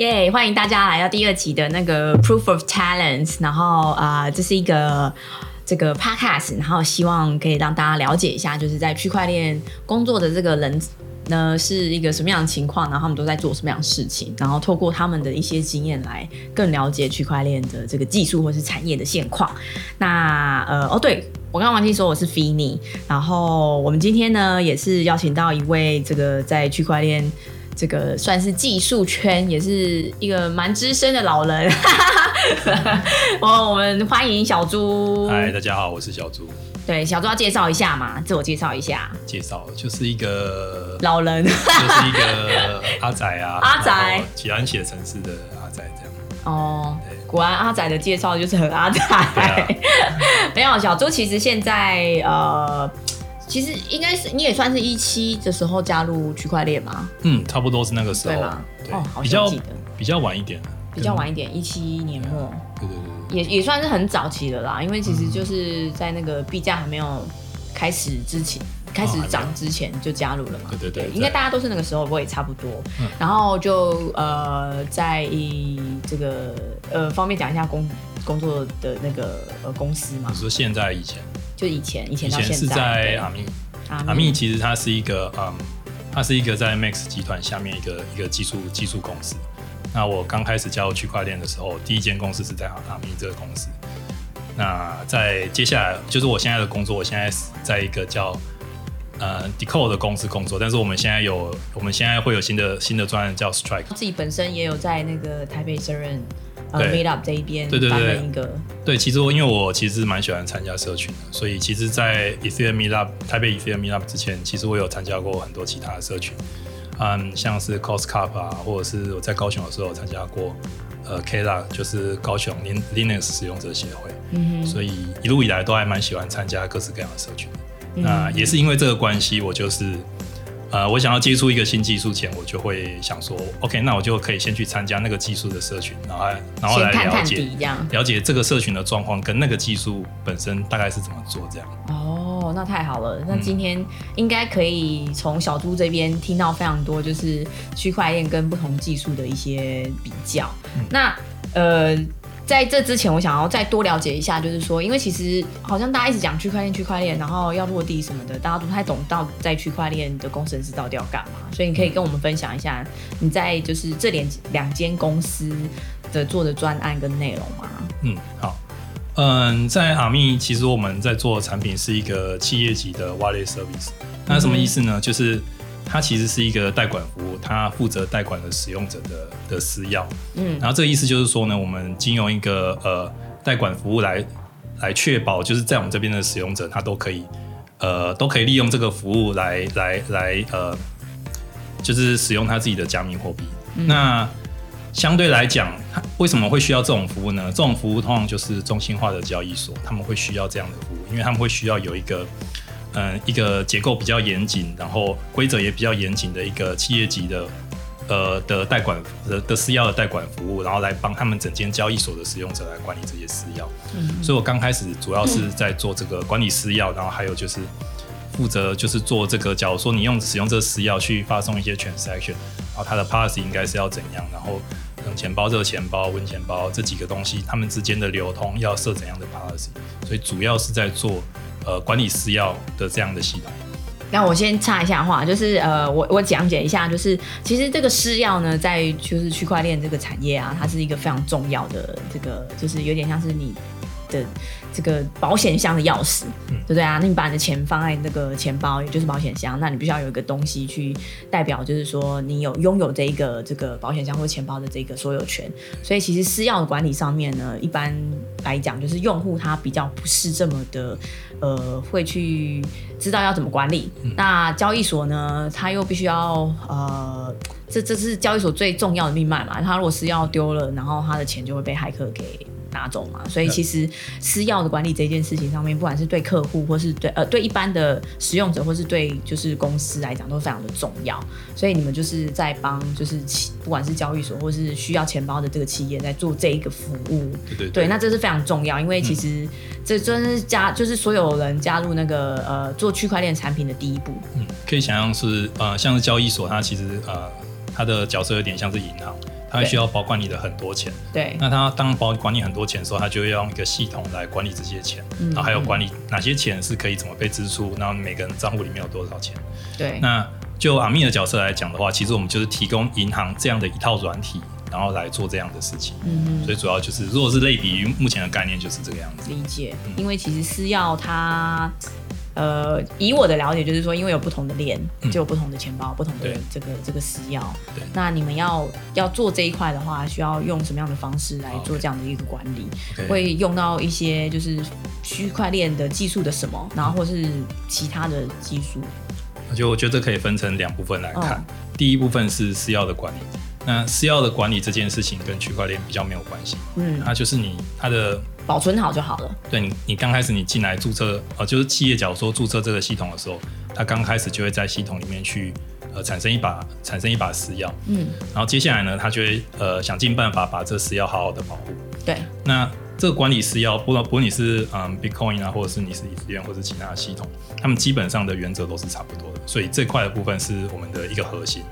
耶欢迎大家来到第二期的那个 Proof of Talents，然后啊、这是一个这个 podcast，然后希望可以让大家了解一下，就是在区块链工作的这个人呢是一个什么样的情况，然后他们都在做什么样的事情，然后透过他们的一些经验来更了解区块链的这个技术或是产业的现况。那呃哦对。我刚刚忘记说我是 Fini，然后我们今天呢也是邀请到一位这个在区块链这个算是技术圈，也是一个蛮资深的老人。我 我们欢迎小猪。嗨，大家好，我是小猪。对，小猪要介绍一下嘛，自我介绍一下。介绍就是一个，老人就是一个 阿仔啊，阿仔然后喜欢写城市的阿仔这样。哦对，果然阿仔的介绍就是很阿仔。对啊 没有，小猪其实现在呃，其实应该是你也算是一期的时候加入区块链嘛，嗯，差不多是那个时候。对吗，对哦好比较像比较晚一点，比较晚一点，一七年末。对对对也也算是很早期的啦，因为其实就是在那个币价还没有开始之前，开始涨之前就加入了嘛。对对对应该大家都是那个时候，我也差不多。嗯。然后就呃，在这个呃方便讲一下工工作的那个呃公司嘛。你，说现在以前，就以前以前是到现在阿密，阿阿密其实它是一个嗯，它是一个在 Max 集团下面一个一个技术技术公司。那我刚开始加入区块链的时候，第一间公司是在阿密这个公司。那在接下来就是我现在的工作，我现在是在一个叫呃 Decode 的公司工作，但是我们现在有我们现在会有新的新的专案叫 Strike。自己本身也有在那个台北 e e n 呃对。Meetup 这一边对对对担任一个对，其实我因为我其实蛮喜欢参加社群的，所以其实，在 Ethereum Meetup 台北 Ethereum Meetup 之前，其实我有参加过很多其他的社群，嗯，像是 Cost Cup 啊，或者是我在高雄的时候有参加过呃 KLA，就是高雄 Lin- Linux 使用者协会，嗯哼。所以一路以来都还蛮喜欢参加各式各样的社群那也是因为这个关系，我就是呃，我想要接触一个新技术前，我就会想说，OK，那我就可以先去参加那个技术的社群，然后来然后来了解。了解这个社群的状况跟那个技术本身大概是怎么做这样。哦，那太好了。那嗯今天应该可以从小猪这边听到非常多，就是区块链跟不同技术的一些比较。嗯那呃，在这之前，我想要再多了解一下，就是说，因为其实好像大家一直讲区块链、区块链，然后要落地什么的，大家都不太懂到在区块链的工程师到底要干嘛。所以你可以跟我们分享一下你在就是这两两间公司的做的专案跟内容吗？嗯，好。嗯，在阿密，其实我们在做的产品是一个企业级的 wallet service。那什么意思呢？就是它其实是一个代管服务，它负责代管的使用者的的私钥。嗯然后这个意思就是说呢，我们经用一个呃代管服务来来确保，就是在我们这边的使用者，他都可以呃都可以利用这个服务来来来呃，就是使用他自己的加密货币。那相对来讲，它为什么会需要这种服务呢？这种服务通常就是中心化的交易所，他们会需要这样的服务，因为他们会需要有一个嗯、一个结构比较严谨，然后规则也比较严谨的一个企业级的呃的代管的的私钥的代管服务，然后来帮他们整间交易所的使用者来管理这些私钥。嗯所以我刚开始主要是在做这个管理私钥，然后还有就是负责就是做这个，假如说你用使用这个私钥去发送一些 transaction，然后它的 policy 应该是要怎样，然后冷钱包、热钱包、温钱包这几个东西，它们之间的流通要设怎样的 policy，所以主要是在做呃管理私钥的这样的系统。那我先插一下话，就是呃，我我讲解一下，就是其实这个私钥呢，在就是区块链这个产业啊，它是一个非常重要的这个，就是有点像是你的这个保险箱的钥匙，嗯对不对啊？那你把你的钱放在那个钱包，也就是保险箱，那你必须要有一个东西去代表，就是说你有拥有这一个这个保险箱或钱包的这个所有权。所以其实私钥的管理上面呢，一般来讲，就是用户他比较不是这么的呃会去知道要怎么管理。那交易所呢，他又必须要呃。这这是交易所最重要的命脉嘛？他如果私钥丢了，然后他的钱就会被骇客给拿走嘛。所以其实私钥的管理这件事情上面，不管是对客户，或是对呃对一般的使用者，或是对就是公司来讲，都非常的重要。所以你们就是在帮就是企不管是交易所或是需要钱包的这个企业，在做这一个服务。对对对，那这是非常重要，因为其实这真是加就是所有人加入那个呃做区块链产品的第一步。嗯，可以想象是呃，像是交易所，它其实呃，它的角色有点像是银行，它会需要保管你的很多钱。对，那他当保管你很多钱的时候，他就要用一个系统来管理这些钱，嗯然后还有管理哪些钱是可以怎么被支出，然后每个人账户里面有多少钱。对，那就阿密的角色来讲的话，其实我们就是提供银行这样的一套软体，然后来做这样的事情。嗯所以主要就是，如果是类比于目前的概念，就是这个样子。理解，嗯因为其实私要它，呃，以我的了解就是说，因为有不同的链，嗯。就有不同的钱包，不同的这个这个私钥。对。那你们要要做这一块的话，需要用什么样的方式来做这样的一个管理？会用到一些就是区块链的技术的什么，然后或是其他的技术。就我觉得这可以分成两部分来看。嗯。第一部分是私钥的管理，那私钥的管理这件事情跟区块链比较没有关系，嗯，它就是你它的保存好就好了。对你你刚开始你进来注册呃，就是企业假如说注册这个系统的时候，它刚开始就会在系统里面去呃产生一把产生一把私钥，嗯，然后接下来呢，它就会呃想尽办法把这私钥好好的保护。对，那这个管理私钥，不论不论你是嗯 Bitcoin 啊，或者是你是以太链或者是其他的系统，他们基本上的原则都是差不多的，所以这块的部分是我们的一个核心。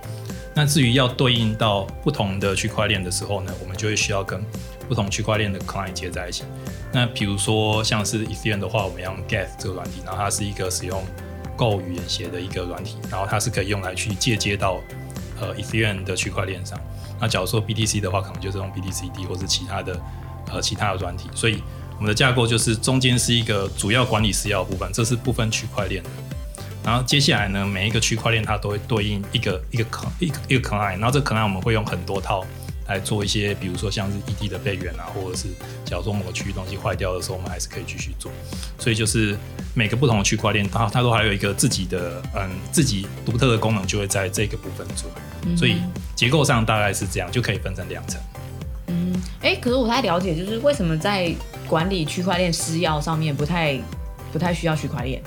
那至于要对应到不同的区块链的时候呢，我们就会需要跟不同区块链的 client 接在一起。那比如说像是 Ethereum 的话，我们要用 Geth 这个软体，然后它是一个使用 Go 语言写的一个软体，然后它是可以用来去借接到呃 Ethereum 的区块链上。那假如说 BTC 的话，可能就是用 BTCD 或是其他的呃其他的软体。所以我们的架构就是中间是一个主要管理私钥部分，这是部分区块链的。然后接下来呢，每一个区块链它都会对应一个一个 con 一个一个 client，然后这个 client 我们会用很多套来做一些，比如说像是 ED 的备援啊，或者是假如说某个区域东西坏掉的时候，我们还是可以继续做。所以就是每个不同的区块链，它它都还有一个自己的嗯自己独特的功能，就会在这个部分做。所以结构上大概是这样，就可以分成两层。嗯，哎，可是我太了解，就是为什么在管理区块链私钥上面不太不太需要区块链？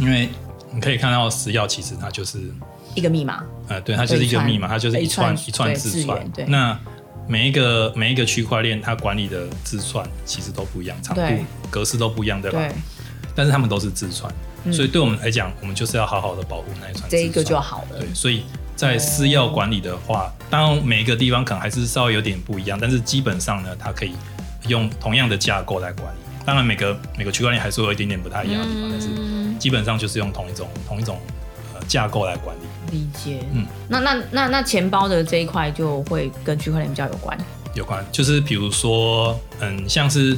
因为你可以看到私钥其实它就是一个密码，呃，对，它就是一个密码，它就是一串一串对字串对。那每一个每一个区块链它管理的字串其实都不一样，长度、格式都不一样，对吧？对，但是它们都是字串，所以对我们来讲，我们就是要好好的保护那一串。这一个就好了对，。所以在私钥管理的话，当然每一个地方可能还是稍微有点不一样，但是基本上呢，它可以用同样的架构来管理。当然每个每个区块链还是有一点点不太一样的地方，但是嗯，基本上就是用同一种同一种呃架构来管理。理解。嗯，那那那那钱包的这一块就会跟区块链比较有关。有关，就是比如说，嗯，像是，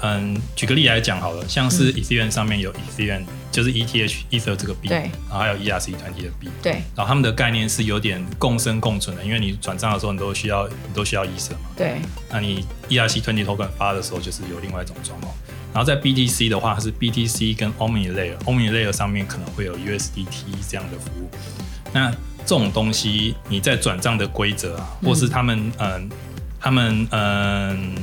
嗯，举个例来讲好了，像是 Ethereum 上面有 Ethereum，、就是 ETH Ether 这个币，对。然后还有 ERC 团体的币，对。然后他们的概念是有点共生共存的，因为你转账的时候你都需要你都需要 Ether 嘛，对。那你 ERC 团体 token 发的时候就是有另外一种状况。然后在 BTC 的话，它是 BTC 跟 Omni Layer，Omni Layer 上面可能会有 USDT 这样的服务。那这种东西，你在转账的规则啊，或是他们嗯、他们嗯、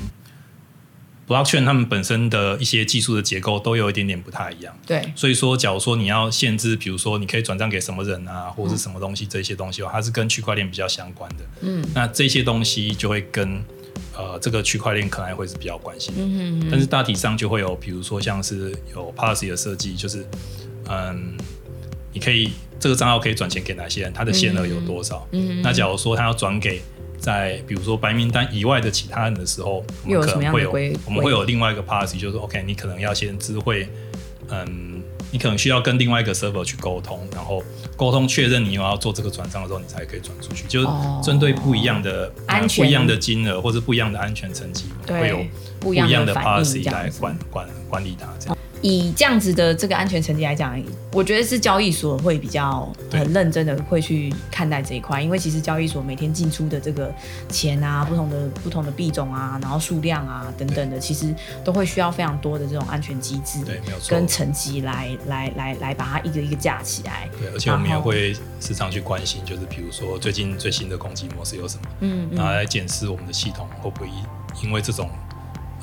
blockchain 他们本身的一些技术的结构都有一点点不太一样。对所以说，假如说你要限制，比如说你可以转账给什么人啊，或者是什么东西，这些东西它是跟区块链比较相关的。嗯那这些东西就会跟呃这个区块链可能会是比较关系的。嗯哼但是大体上就会有，比如说像是有 policy 的设计，就是嗯，你可以这个账号可以转钱给哪些人，它的限额有多少？嗯那假如说他要转给在比如说白名单以外的其他人的时候，我们可能会有我们会有另外一个 policy，就是 OK，你可能要先知会，嗯，你可能需要跟另外一个 server 去沟通，然后沟通确认你有要做这个转账的时候，你才可以转出去。就是哦针对不一样的、不一样的金额或者不一样的安全层级，会有，不不一样的 policy 来。管管管理它这样。以这样子的这个安全成绩来讲，我觉得是交易所会比较很认真的会去看待这一块，因为其实交易所每天进出的这个钱啊，不同的不同的币种啊，然后数量啊等等的，其实都会需要非常多的这种安全机制对，没有错。跟层级来来来来把它一个一个架起来。对，而且我们也会时常去关心，就是比如说最近最新的攻击模式有什么，嗯嗯，然后来检视我们的系统会不会因为这种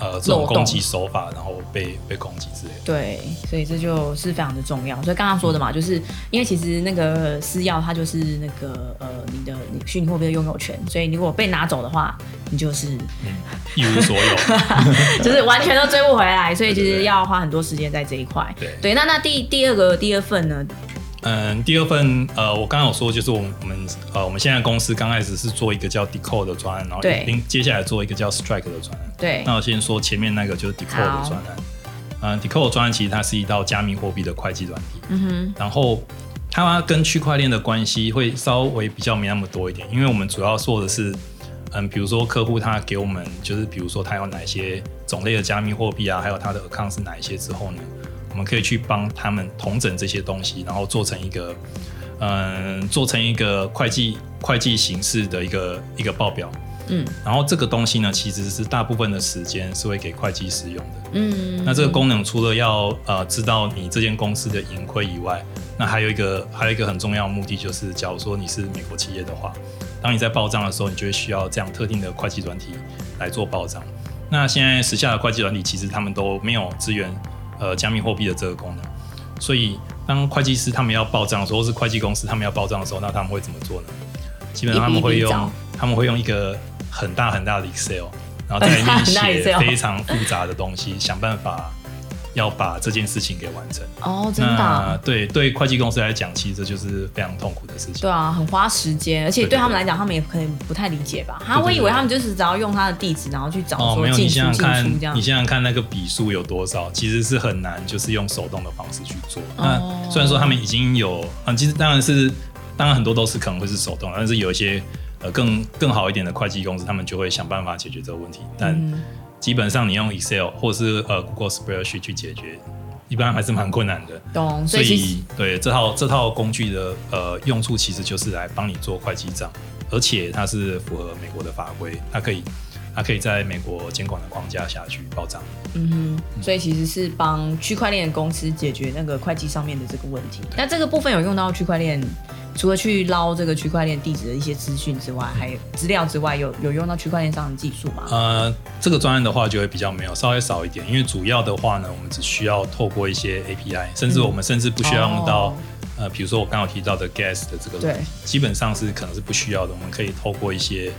呃这种攻击手法，然后被被攻击之类的。对，所以这就是非常的重要。所以刚刚说的嘛，就是因为其实那个私钥它就是那个呃你的你虚拟货币的拥有权，所以你如果被拿走的话，你就是一无所有。就是完全都追不回来，所以其实要花很多时间在这一块。对对那那第第二个第二份呢？嗯，第二份呃，我刚刚有说，就是我们我们呃，我们现在公司刚开始是做一个叫 Decode 的专案，然后对。接接下来做一个叫 Strike 的专案。对。那我先说前面那个就是 Decode 的专案。嗯，Decode 的专案其实它是一道加密货币的会计软体，嗯哼，然后它跟区块链的关系会稍微比较没那么多一点，因为我们主要做的是，嗯，比如说客户他给我们就是比如说他有哪些种类的加密货币啊，还有他的 account 是哪一些之后呢，我们可以去帮他们统整这些东西，然后做成一个，嗯，做成一个会计会计形式的一个一个报表。嗯然后这个东西呢，其实是大部分的时间是会给会计使用的。嗯，那这个功能除了要呃知道你这间公司的盈亏以外，那还有一个还有一个很重要的目的，就是假如说你是美国企业的话，当你在报账的时候，你就会需要这样特定的会计软体来做报账。那现在时下的会计软体其实他们都没有支援呃加密货币的这个功能，所以当会计师他们要报账的时候，或是会计公司他们要报账的时候，那他们会怎么做呢？基本上他们会用他们会用一个很大很大的 Excel，然后 在里面写非常复杂的东西，想办法要把这件事情给完成。哦，真的啊、对对会计公司来讲，其实这就是非常痛苦的事情。对啊，很花时间，而且对他们来讲，他们也可能不太理解吧。他我以为他们就是只要用他的地址，然后去找说进出进出这，样你。想想看那个笔数有多少，其实是很难，就是用手动的方式去做。哦那虽然说他们已经有，嗯，其实当然是，当然很多都是可能会是手动，但是有一些呃更更好一点的会计公司，他们就会想办法解决这个问题。但嗯基本上你用 Excel 或是呃 Google Spreadsheet 去解决，一般还是蛮困难的。懂，所以对这套这套工具的呃用处，其实就是来帮你做会计账，而且它是符合美国的法规，它可以它可以在美国监管的框架下去报账。嗯哼，所以其实是帮区块链公司解决那个会计上面的这个问题。那这个部分有用到区块链，除了去捞这个区块链地址的一些资讯之外，还有资料之外，有有用到区块链上的技术吗？呃，这个专案的话就会比较没有，稍微少一点，因为主要的话呢，我们只需要透过一些 API，甚至我们甚至不需要用到、哦。呃，比如说我刚刚有提到的 Gas 的这个，对，基本上是可能是不需要的，我们可以透过一些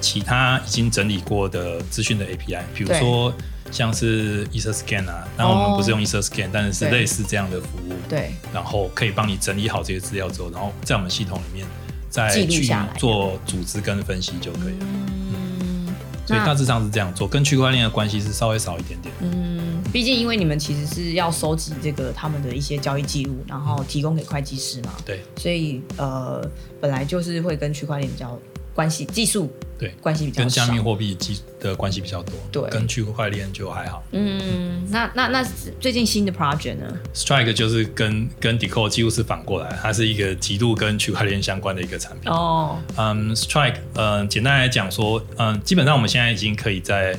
其他已经整理过的资讯的 API，比如说像是 EtherScan 啊，那我们不是用 EtherScan，、但是是对。类似这样的服务，对，然后可以帮你整理好这些资料之后，然后在我们系统里面再去做组织跟分析就可以了。嗯，所以大致上是这样做，跟区块链的关系是稍微少一点点。嗯，毕竟因为你们其实是要收集这个他们的一些交易记录，然后提供给会计师嘛，对。所以呃，本来就是会跟区块链比较关系技术对，关系比较跟加密。货币技的关系比较多，对跟区块链就还好。嗯，那那那最近新的 project 呢？Strike 就是跟跟 Decode 几乎是反过来，它是一个极度跟区块链相关的一个产品。哦，嗯，Strike，嗯、简单来讲说，嗯、基本上我们现在已经可以在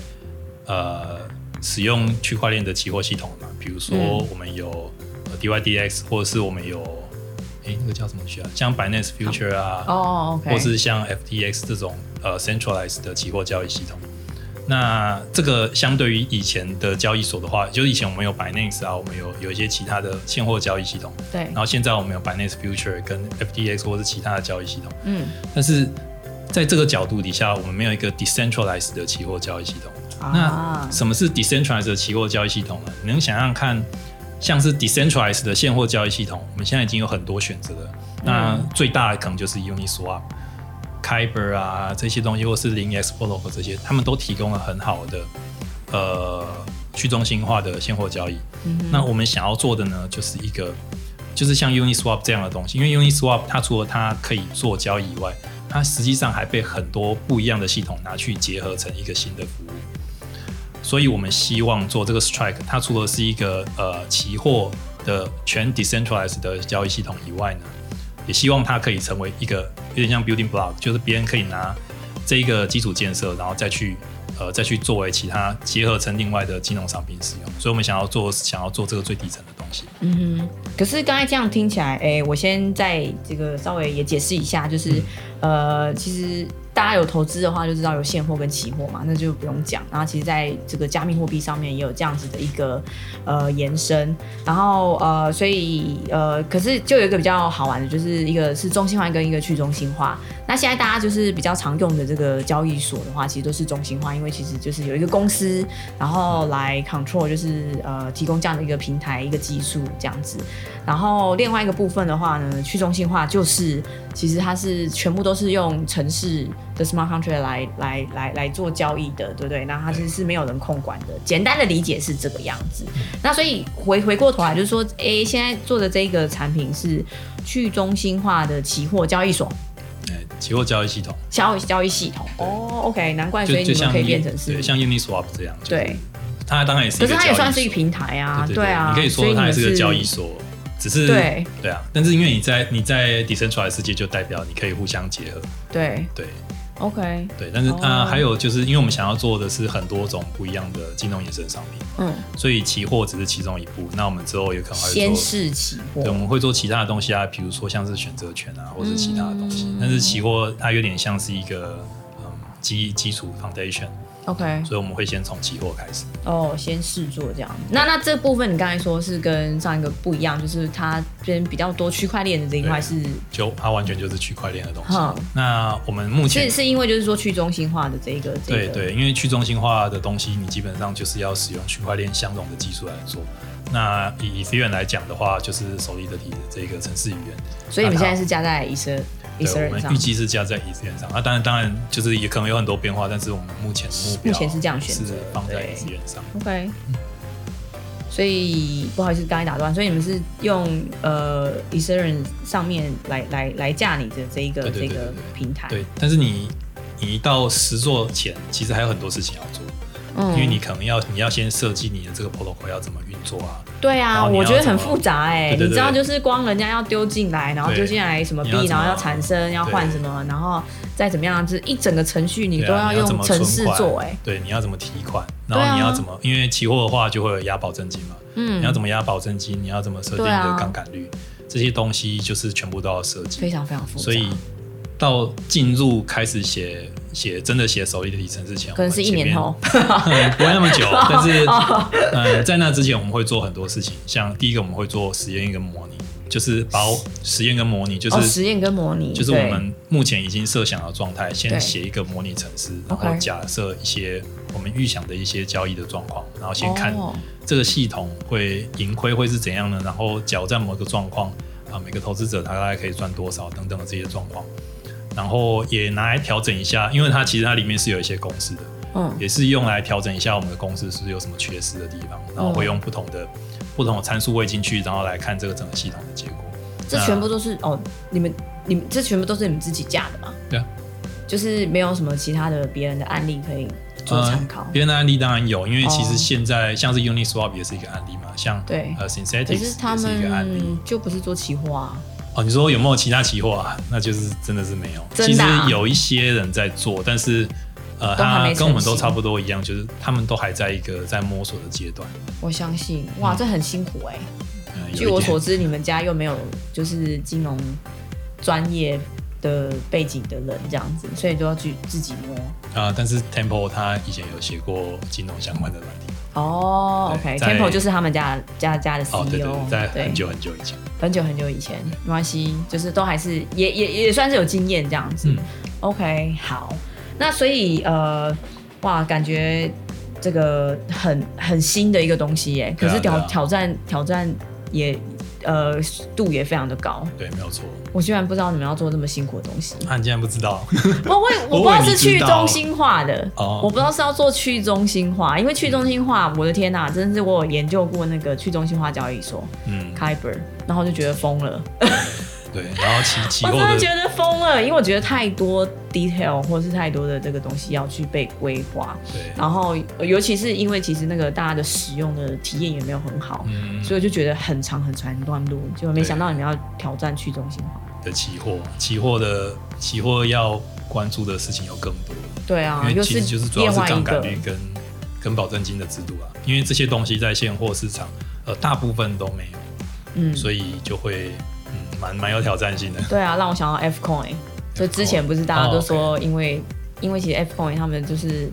呃使用区块链的期货系统了嘛，比如说嗯我们有呃 DYDX，或者是我们有诶那个叫什么去啊，像 Binance Future 啊，哦或是像 FTX 这种呃 centralized 的期货交易系统。那这个相对于以前的交易所的话，就是以前我们有 Binance 啊，我们有有一些其他的现货交易系统，对然，后现在我们有 Binance Future 跟 FTX 或是其他的交易系统。嗯，但是在这个角度底下，我们没有一个 decentralized 的期货交易系统。那啊，什么是 decentralized 的期货交易系统呢？你能想象看，像是 decentralized 的现货交易系统，我们现在已经有很多选择了。那最大的可能就是 Uniswap、Kyber 啊这些东西，或是零 X Protocol 这些，他们都提供了很好的呃去中心化的现货交易。那我们想要做的呢，就是一个就是像 Uniswap 这样的东西，因为 Uniswap 它除了它可以做交易以外，它实际上还被很多不一样的系统拿去结合成一个新的服务。所以我们希望做这个 Strike，它除了是一个呃期货的全 decentralized 的交易系统以外呢，也希望它可以成为一个有点像 building block，就是别人可以拿这一个基础建设，然后再去呃再去作为其他结合成另外的金融商品使用。所以我们想要做想要做这个最底层的东西。嗯哼，可是刚才这样听起来，哎、我先在这个稍微也解释一下，就是、呃，其实大家有投资的话就知道有现货跟期货嘛，那就不用讲。然后其实在这个加密货币上面也有这样子的一个呃延伸，然后呃，所以呃，可是就有一个比较好玩的，就是一个是中心化跟一个去中心化。那现在大家就是比较常用的这个交易所的话，其实都是中心化，因为其实就是有一个公司，然后来 control，就是呃提供这样的一个平台、一个技术这样子。然后另外一个部分的话呢，去中心化就是其实它是全部都是用城市的 smart contract 来来来来做交易的，对不对？那它其实是没有人控管的。简单的理解是这个样子。那所以回回过头来就是说，哎，现在做的这个产品是去中心化的期货交易所。期货交易系统，交易交易系统哦，OK，难怪所以你们可以变成是像 Uniswap 这样，对，它当然也是，可是它也算是一个平台啊，对啊，你可以说它也是个交易所，只是对对啊，但是因为你在你在 decentralized 世界，就代表你可以互相结合，对对。OK，对，但是啊，还有就是因为我们想要做的是很多种不一样的金融衍生商品，嗯，所以期货只是其中一步。那我们之后也可能会先试期货，对，我们会做其他的东西啊，比如说像是选择权啊，或者其他的东西。但是期货它有点像是一个嗯基基础 foundation。OK，所以我们会先从期货开始。哦，先试做这样。那那这部分你刚才说是跟上一个不一样，就是它边比较多区块链的这一块是，就它完全就是区块链的东西。那我们目前是是因为就是说去中心化的这一个，对对，因为去中心化的东西，你基本上就是要使用区块链相容的技术来做。那以 Ethereum 来讲的话，就是 Solidity 的这个城市语言。所以你们现在是加在 e t h 对，我们预计是加在 Ethereum 上啊，当然当然就是也可能有很多变化，但是我们目前目标目前是这样选择，放在 Ethereum 上。OK，所以不好意思，刚才打断，所以你们是用呃 Ethereum 上面来来来架你的这一个这个平台。对，但是你你一到实做前，其实还有很多事情要做。因为你可能要你要先设计你的这个 protocol 要怎么运作啊？对啊，我觉得很复杂哎。你知道，就是光人家要丢进来，然后丢进来什么币，然后要产生，要换什么，然后再怎么样，就是一整个程序你都要用程式做哎。对，你要怎么提款？然后你要怎么？因为期货的话就会有压保证金嘛。嗯。你要怎么压保证金？你要怎么设定你的杠杆率？这些东西就是全部都要设计。非常非常复杂。所以到进入开始写。写真的写手艺的里程之前，可能是一年后，不会那么久。但是，呃，在那之前，我们会做很多事情。像第一个，我们会做实验跟模拟，就是把实验跟模拟，就是实验跟模拟，就是我们目前已经设想的状态，先写一个模拟程式，然后假设一些我们预想的一些交易的状况，然后先看这个系统会盈亏会是怎样的，然后矫正某个状况啊，每个投资者他大概可以赚多少等等的这些状况。然后也拿来调整一下，因为它其实它里面是有一些公式的，嗯，也是用来调整一下我们的公式是有什么缺失的地方，然后会用不同的不同的参数喂进去，然后来看这个整个系统的结果。这全部都是哦，你们你们这全部都是你们自己架的吗？对啊，就是没有什么其他的别人的案例可以做参考。别人的案例当然有，因为其实现在像是 Uniswap 也是一个案例嘛，像对呃 Synthetic 也是一个案例，就不是做期货啊。哦，你说有没有其他期货啊？那就是真的是没有。其实有一些人在做，但是呃，他跟我们都差不多一样，就是他们都还在一个在摸索的阶段。我相信，哇，这很辛苦哎。据我所知，你们家又没有就是金融专业的背景的人这样子，所以都要去自己摸。啊，但是 Temple 他以前有写过金融相关的软体。哦，OK，Temple 就是他们家家家的 CEO，对对，在很久很久以前，很久很久以前，没关系，就是都还是也也也算是有经验这样子。OK，好，那所以呃，哇，感觉这个很很新的一个东西耶，可是挑挑战挑战也。呃，度也非常的高，对，没有错。我居然不知道你们要做这么辛苦的东西。啊，你竟然不知道？我我，我不知道是去中心化的，哦，我不知道是要做去中心化，因为去中心化，我的天哪，真的是我有研究过那个去中心化交易所，嗯 k y b e r 然后就觉得疯了。对，然后期期货我真的觉得疯了，因为我觉得太多 detail 或是太多的这个东西要去被规划。对，然后尤其是因为其实那个大家的使用的体验也没有很好，嗯，所以我就觉得很长很长一段路，就没想到你们要挑战去中心化的期货，期货的期货要关注的事情有更多。对啊，因为其实就是主要是杠杆率跟跟保证金的制度啊，因为这些东西在现货市场呃大部分都没有，嗯，所以就会。蛮蛮有挑战性的。对啊，让我想到 F Coin。所以之前不是大家都说，因为因为其实 F Coin 他们就是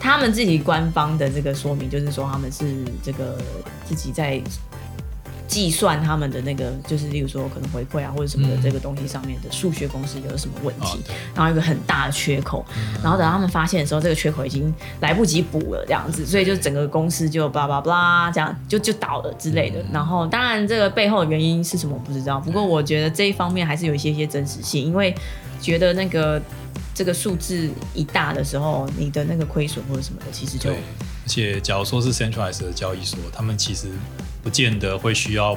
他们自己官方的这个说明，就是说他们是这个自己在。计算他们的那个，就是例如说可能回馈啊或者什么的这个东西上面的数学公式有什么问题，然后一个很大的缺口，然后等他们发现的时候，这个缺口已经来不及补了这样子，所以就整个公司就巴拉巴拉这样就就倒了之类的。然后当然这个背后的原因是什么我不知道，不过我觉得这一方面还是有一些些真实性，因为觉得那个这个数字一大的时候，你的那个亏损或者什么的，其实就而且假如说是 centralized 的交易所，他们其实。不见得会需要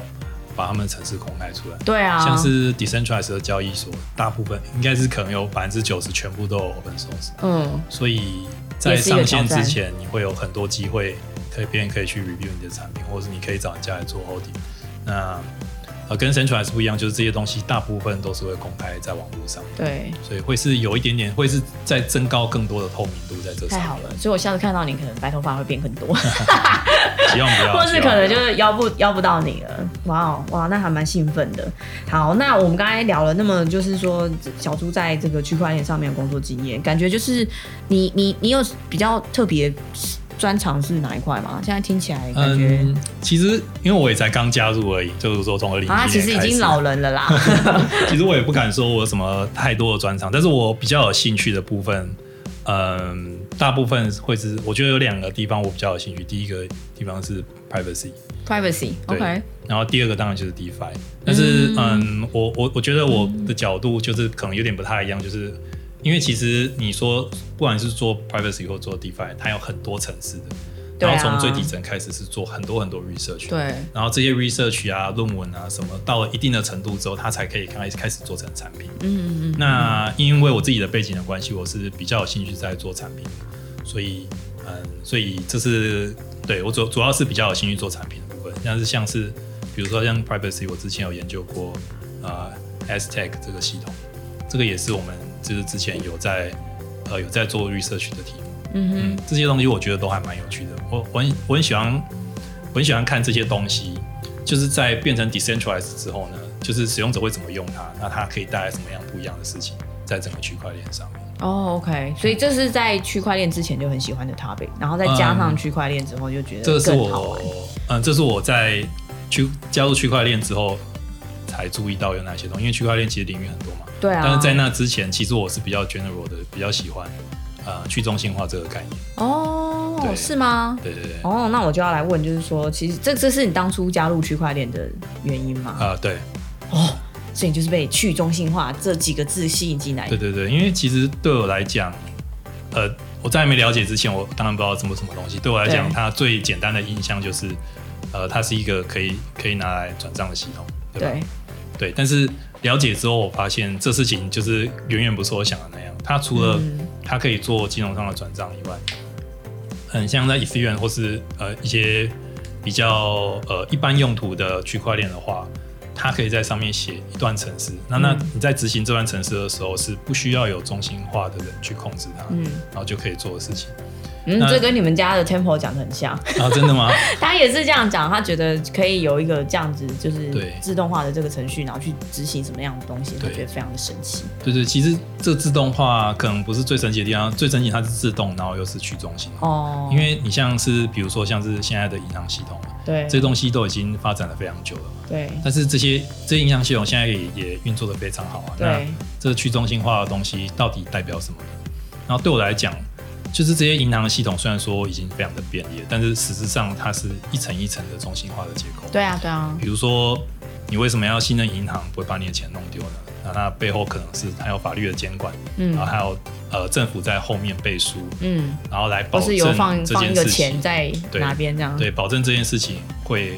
把他们的城市公开出来。对啊，像是 decentralized 的交易所，大部分应该是可能有百分之九十全部都有 open source。嗯，所以在上线之前，你会有很多机会，可以别人可以去 review 你的产品，或者是你可以找人家来做 holding。那呃，跟 centralized 不一样，就是这些东西大部分都是会公开在网络上。对，所以会是有一点点，会是在增高更多的透明度在这。太好了，所以我下次看到你，可能白头发会变更多。希望不要，或是可能就是邀不邀不到你了。哇哦，哇，那还蛮兴奋的。好，那我们刚才聊了那么，就是说小猪在这个区块链上面的工作经验，感觉就是你你你有比较特别。专长是哪一块吗？现在听起来感觉，其实因为我也才刚加入而已，就是说从二零啊，其实已经老人了啦。其实我也不敢说我有什么太多的专长，但是我比较有兴趣的部分，嗯，大部分会是我觉得有两个地方我比较有兴趣。第一个地方是 privacy，privacy，OK。然后第二个当然就是 DeFi，但是嗯，我我我觉得我的角度就是可能有点不太一样，就是。因为其实你说，不管是做 privacy 或做 DeFi，它有很多层次的，然后从最底层开始是做很多很多 research，对，然后这些 research 啊、论文啊什么，到了一定的程度之后，它才可以开始开始做成产品。嗯嗯嗯。那因为我自己的背景的关系，我是比较有兴趣在做产品，所以嗯，所以这是对我主主要是比较有兴趣做产品的部分。但是像是比如说像 privacy，我之前有研究过呃 S Tech 这个系统，这个也是我们。就是之前有在呃有在做 research 的题目，嗯哼，这些东西我觉得都还蛮有趣的。我我很我很喜欢我很喜欢看这些东西，就是在变成 decentralized 之后呢，就是使用者会怎么用它，那它可以带来什么样不一样的事情在整个区块链上面。哦，OK，所以这是在区块链之前就很喜欢的 topic，然后再加上区块链之后就觉得这是我嗯，这是我在区加入区块链之后才注意到有哪些东西，因为区块链其实领域很多嘛。对啊，但是在那之前，其实我是比较 general 的，比较喜欢呃去中心化这个概念。哦，是吗？对对对。哦，那我就要来问，就是说，其实这这是你当初加入区块链的原因吗？啊，对。哦，所以就是被去中心化这几个字吸引进来。对对对，因为其实对我来讲，呃，我在没了解之前，我当然不知道什么什么东西。对我来讲，它最简单的印象就是，呃，它是一个可以可以拿来转账的系统，对吧？对，但是。了解之后，我发现这事情就是远远不是我想的那样。它除了它可以做金融上的转账以外，很像在 Ethereum 或是呃一些比较呃一般用途的区块链的话，它可以在上面写一段程式。那那你在执行这段程式的时候，是不需要有中心化的人去控制它，然后就可以做的事情。嗯，这跟你们家的 Temple 讲的很像啊，真的吗？他也是这样讲，他觉得可以有一个这样子，就是自动化的这个程序，然后去执行什么样的东西，他觉得非常的神奇。对对，其实这自动化可能不是最神奇的地方，最神奇它是自动，然后又是去中心哦。因为你像是比如说像是现在的银行系统，对，这些东西都已经发展了非常久了嘛。对。但是这些这些银行系统现在也也运作的非常好啊。那。这去中心化的东西到底代表什么？然后对我来讲。就是这些银行的系统虽然说已经非常的便利，但是实质上它是一层一层的中心化的结构。对啊，对啊。比如说，你为什么要信任银行不会把你的钱弄丢呢？那它背后可能是还有法律的监管，嗯，然后还有呃政府在后面背书，嗯，然后来保证这件事情在哪边这样，对，保证这件事情会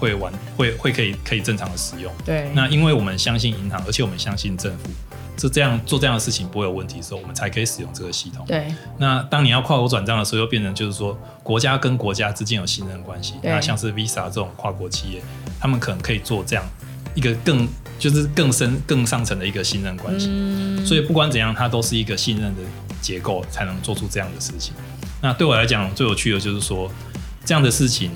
会完会会可以可以正常的使用。对。那因为我们相信银行，而且我们相信政府。是这样做这样的事情不会有问题的时候，我们才可以使用这个系统。对。那当你要跨国转账的时候，又变成就是说国家跟国家之间有信任关系。那像是 Visa 这种跨国企业，他们可能可以做这样一个更就是更深更上层的一个信任关系。嗯。所以不管怎样，它都是一个信任的结构，才能做出这样的事情。那对我来讲，最有趣的就是说这样的事情，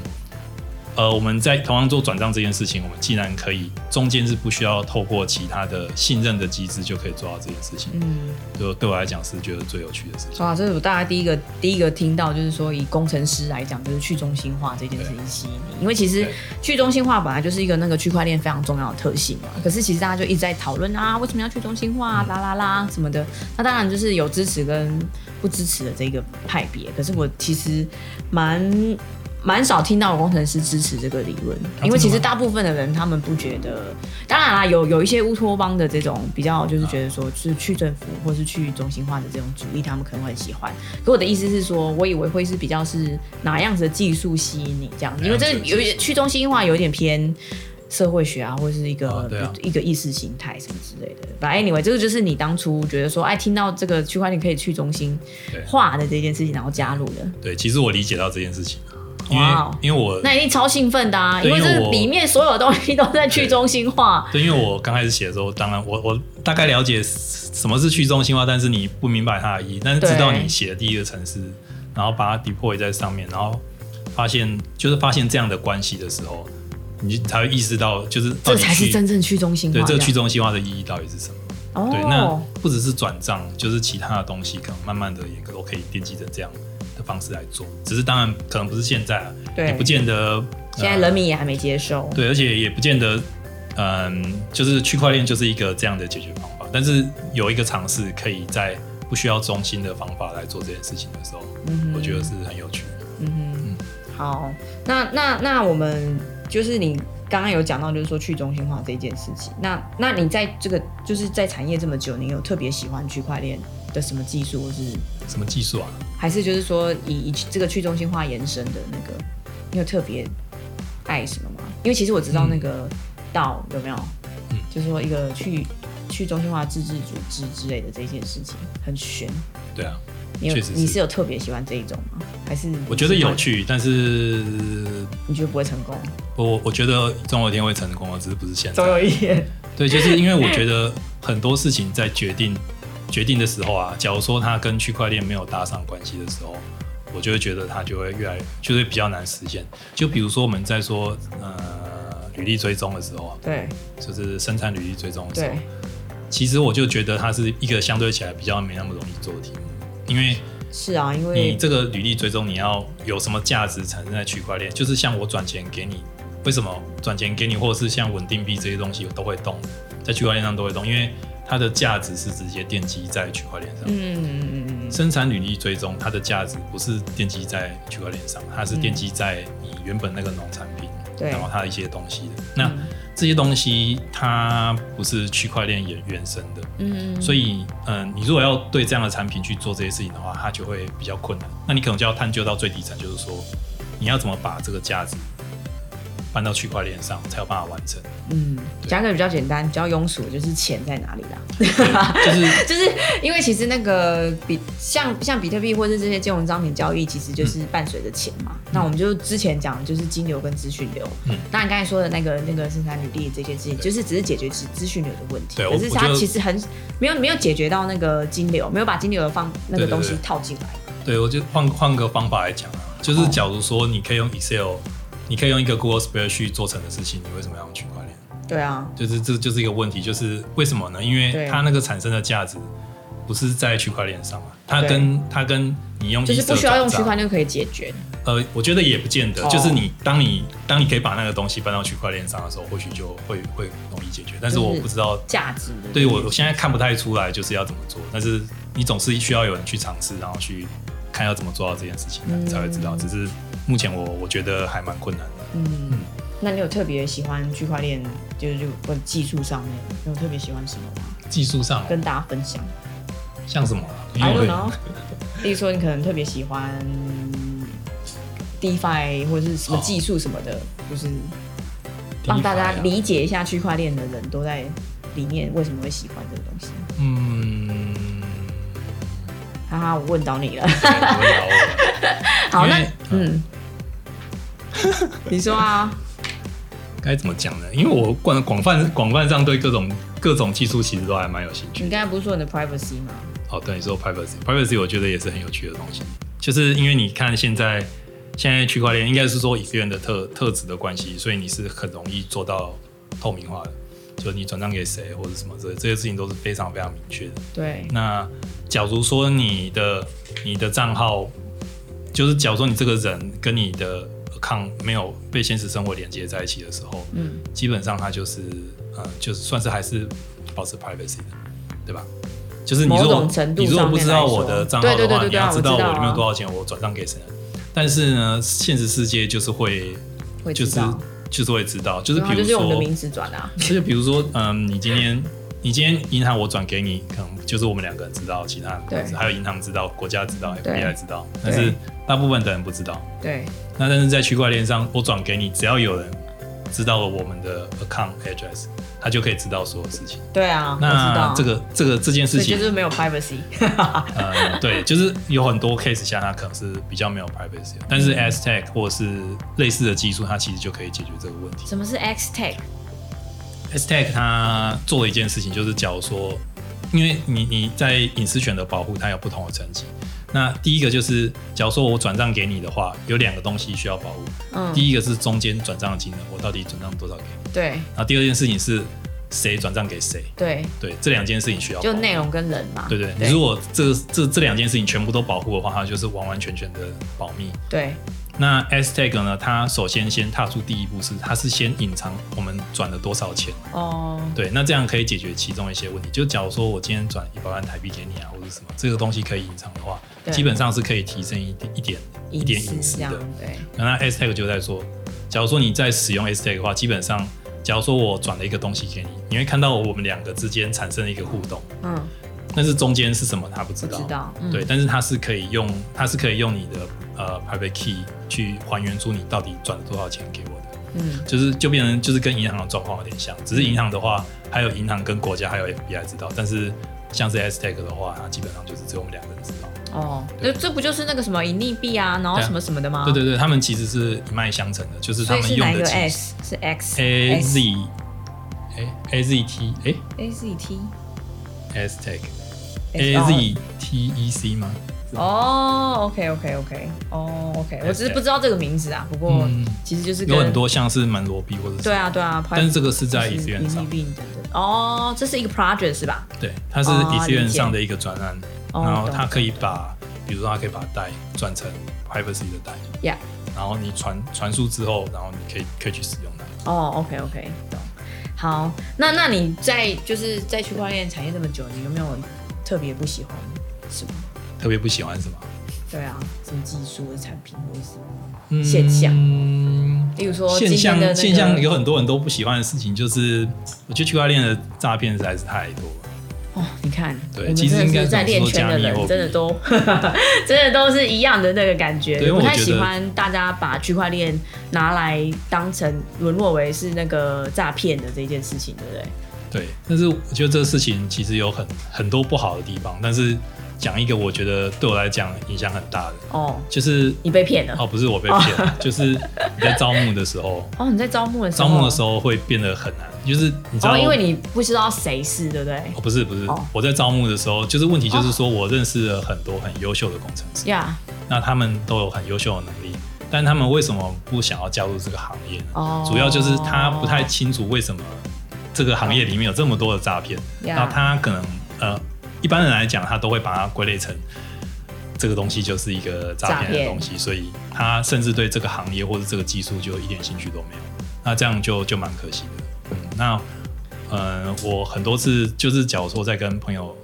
呃，我们在同样做转账这件事情，我们既然可以中间是不需要透过其他的信任的机制就可以做到这件事情，嗯，就对我来讲是觉得最有趣的事情。哇，这是我大家第一个第一个听到，就是说以工程师来讲，就是去中心化这件事情吸引你，因为其实去中心化本来就是一个那个区块链非常重要的特性嘛。可是其实大家就一直在讨论啊，为什么要去中心化啊，啦啦啦什么的。那当然就是有支持跟不支持的这个派别。可是我其实蛮蛮少听到工程师支持这个理论，因为其实大部分的人他们不觉得。当然啦，有有一些乌托邦的这种比较，就是觉得说是去政府或是去中心化的这种主义，他们可能会很喜欢。可我的意思是说，我以为会是比较是哪样子的技术吸引你这样，因为这有点去中心化，有点偏。社会学啊，或者是一个、哦啊一个意识形态什么之类的。反正 anyway，这个就是你当初觉得说，哎，听到这个区块链可以去中心化的这件事情，然后加入的。对，其实我理解到这件事情，因为因为我那一定超兴奋的啊！因为这里面所有东西都在去中心化。对，因为我刚开始写的时候，当然我我大概了解什么是去中心化，但是你不明白它的意义。但是直到你写的第一个城市，然后把它 deploy 在上面，然后发现就是发现这样的关系的时候，你才会意识到，就是这才是真正去中心化。对这个去中中心化的意义到底是什么？哦，对，那不只是转账，就是其他的东西，可能慢慢的也都可以奠基成这样的方式来做。只是当然可能不是现在啊，对也不见得。现在呃人民也还没接受。对，而且也不见得，嗯，就是区块链就是一个这样的解决方法。但是有一个尝试，可以在不需要中心的方法来做这件事情的时候，嗯我觉得是很有趣的。嗯哼，好，那那那我们就是你刚刚有讲到，就是说去中心化这件事情。那那你在这个就是在产业这么久，你有特别喜欢区块链的什么技术，或是什么技术啊？还是就是说以以这个去中心化延伸的那个，你有特别爱什么吗？因为其实我知道那个道有没有，嗯就是说一个去去中心化自治组织之类的这件事情很悬。对啊，你有是你是有特别喜欢这一种吗？还是我觉得有，趣，但是你觉得不会成功？我我觉得总有一天会成功的，只是不是现在总。有一天，对，就是因为我觉得很多事情在决定决定的时候啊，假如说它跟区块链没有搭上关系的时候，我就会觉得它就会越来就会比较难实现。就比如说我们在说呃履历追踪的时候啊，对就是生产履历追踪的时候对，，其实我就觉得它是一个相对起来比较没那么容易做的题目，因为是啊，因为你这个履历追踪你要有什么价值产生在区块链，就是像我转钱给你，为什么转钱给你，或者是像稳定币这些东西都会动，在区块链上都会动，因为它的价值是直接奠基在区块链上。嗯嗯嗯生产履历追踪它的价值不是奠基在区块链上，它是奠基在你原本那个农产品，对然后它的一些东西的。那嗯这些东西它不是区块链原原生的，嗯，所以，嗯，你如果要对这样的产品去做这些事情的话，它就会比较困难。那你可能就要探究到最底层，就是说，你要怎么把这个价值搬到区块链上，才有办法完成。嗯，讲个比较简单、比较庸俗的，就是钱在哪里啦？就是 就是因为其实那个比像像比特币或者是这些金融商品交易，其实就是伴随着钱嘛。那我们就之前讲的就是金流跟资讯流。嗯那你刚才说的那个那个生产履历这件事情，就是只是解决资资讯流的问题，对可是它其实很没有没有解决到那个金流，没有把金流的放那个东西套进来。对我就换换个方法来讲啊，就是哦假如说你可以用 Excel，你可以用一个 Google Spreadsheet 做成的事情，你为什么要用区块链？对啊，就是这就是一个问题，就是为什么呢？因为它那个产生的价值不是在区块链上啊，它跟它跟你用就是不需要用区块链就可以解决。呃，我觉得也不见得，哦就是你当你当你可以把那个东西搬到区块链上的时候，或许就会会容易解决。但是我不知道，价值的。对我我现在看不太出来就是要怎么做，但是你总是需要有人去尝试，然后去看要怎么做到这件事情，嗯才会知道。只是目前我我觉得还蛮困难的。嗯，那你有特别喜欢区块链，就是就或者技术上面，你有特别喜欢什么吗？技术上跟大家分享。像什么啊？因 I 为 don't know，例如说你可能特别喜欢 DeFi 或者是什么技术什么的，就是帮大家理解一下区块链的人都在里面为什么会喜欢这个东西。嗯，哈哈，我问到你了 好，那嗯，你说啊，该怎么讲呢？因为我广广泛广泛上对各种各种技术其实都还蛮有兴趣你。刚才不是说你的 privacy 吗？哦，对，你说 privacy，privacy 我觉得也是很有趣的东西，就是因为你看现在现在区块链应该是说以太链的特特质的关系，所以你是很容易做到透明化的，就你转账给谁或者什么这这些事情都是非常非常明确的。对，那假如说你的你的账号，就是假如说你这个人跟你的 account 没有被现实生活连接在一起的时候，嗯，基本上它就是呃，就是算是还是保持 privacy 的，对吧？就是你如果你如果不知道我的账号的话，你要知道我里面有啊多少钱，我转账给谁。但是呢，现实世界就是会就是会知道，就是会知道，就是比如说，就是用我的名字转啊。就比如说，嗯，你今天你今天银行我转给你，可能就是我们两个人知道，其他人不知道，还有银行知道，国家知道对，FBI 知道，但是大部分的人不知道。对，那但是在区块链上，我转给你，只要有人知道了我们的 account address，他就可以知道所有事情。对啊，那道。这个这个这件事情就，是没有 privacy。呃，对，就是有很多 case 下，它可能是比较没有 privacy，但是 S Tech 或者是类似的技术，它其实就可以解决这个问题。什么是 X Tech？S Tech 它做了一件事情，就是假如说，因为你你在隐私权的保护，它有不同的层级。那第一个就是，假如说我转账给你的话，有两个东西需要保护。嗯，第一个是中间转账的金额，我到底转账多少给你？对然后第二件事情是谁转账给谁？对，对，这两件事情需要就内容跟人嘛。对对，你如果这这这两件事情全部都保护的话，它就是完完全全的保密。对那 S Tag 呢？它首先先踏出第一步是，它是先隐藏我们转了多少钱。哦，对，那这样可以解决其中一些问题。就假如说我今天转一百万台币给你啊，或者什么，这个东西可以隐藏的话，基本上是可以提升一点一点一点隐私的。对，那 S Tag 就在说，假如说你在使用 S Tag 的话，基本上，假如说我转了一个东西给你，你会看到我们两个之间产生了一个互动，嗯，但是中间是什么他不知道。知道，嗯。对，但是它是可以用，它是可以用你的呃 private key 去还原出你到底转了多少钱给我的，嗯，就是就变成就是跟银行的状况有点像，只是银行的话，还有银行跟国家还有 FBI 知道，但是像是 S Tech 的话，它基本上就是只有我们两个人知道。哦，那这不就是那个什么隐匿币啊，然后什么什么的吗？对对对，他们其实是一脉相承的，就是他们用的 S 是 X A Z 哎 A Z T 哎 A Z T S Tech S A Z T E C 吗？哦，OK OK OK，哦 OK，我只是不知道这个名字啊，不过嗯其实就是跟有很多像是门罗币或者是对啊对啊，但是这个是在就是 Ethereum 上。哦，这是一个 project 是吧？对，它是哦 Ethereum 理解上的一个专案，然后它可以把，比如说它可以把代转成 privacy 的代，Yeah，然后你传传输之后，然后你可以可以去使用它。哦，OK OK，懂。好，那那你在就是在区块链产业这么久，你有没有特别不喜欢什么？特别不喜欢什么对啊，什么技术的产品或者是，嗯现象嗯例如说现象现象有很多人都不喜欢的事情，就是我觉得区块链的诈骗实在是太多了。哦，你看，对其实应该在怎么说链圈的人，真的都 真的都是一样的那个感觉，不太喜欢大家把区块链拿来当成沦落为是那个诈骗的这件事情，对不对？对，但是我觉得这个事情其实有很很多不好的地方，但是讲一个我觉得对我来讲影响很大的，哦，就是你被骗了。哦，不是我被骗了，就是你在招募的时候，哦，你在招募的时候，招募的时候会变得很难，就是你知道，哦，因为你不知道谁是，对不对？哦不是不是哦，我在招募的时候，就是问题就是说我认识了很多很优秀的工程师，呀，那他们都有很优秀的能力，但他们为什么不想要加入这个行业呢？哦，主要就是他不太清楚为什么这个行业里面有这么多的诈骗，呀然后他可能呃，一般人来讲，他都会把它归类成这个东西就是一个诈骗的东西，所以他甚至对这个行业或者这个技术就一点兴趣都没有。那这样就就蛮可惜的。嗯，那呃，我很多次就是假如说在跟朋友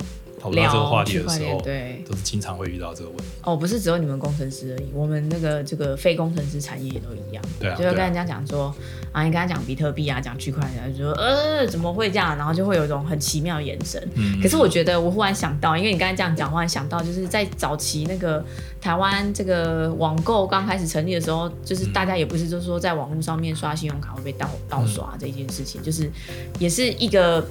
讨论到这个话题的时候，链对。都是经常会遇到这个问题。哦，不是只有你们工程师而已，我们那个这个非工程师产业也都一样。对啊就会跟人家讲说啊，你跟他讲比特币啊，讲区块链，就说呃怎么会这样，然后就会有一种很奇妙的眼神。嗯，可是我觉得，我忽然想到，因为你刚才这样讲，忽然想到，就是在早期那个台湾这个网购刚开始成立的时候，就是大家也不是就是说在网络上面刷信用卡会被盗盗刷这件事情，就是也是一个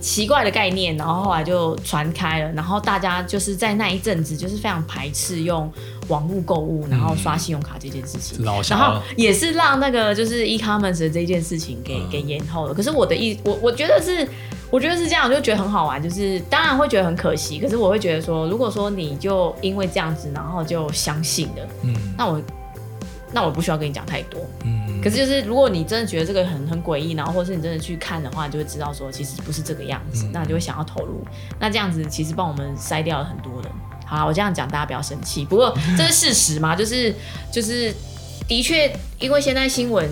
奇怪的概念，然后后来就传开了，然后大家就是在那一阵子就是非常排斥用网络购物，然后刷信用卡这件事情然后，也是让那个就是 e-commerce 的这件事情给、嗯给延后了。可是我的意，我我觉得是，我觉得是这样，我就觉得很好玩。就是当然会觉得很可惜，可是我会觉得说，如果说你就因为这样子，然后就相信了，嗯，那我那我不需要跟你讲太多。嗯，可是就是如果你真的觉得这个很很诡异，然后或是你真的去看的话，你就会知道说其实不是这个样子，嗯那你就会想要投入。那这样子其实帮我们筛掉了很多人。好啦，我这样讲大家不要生气，不过这是事实嘛，就是就是的确，因为现在新闻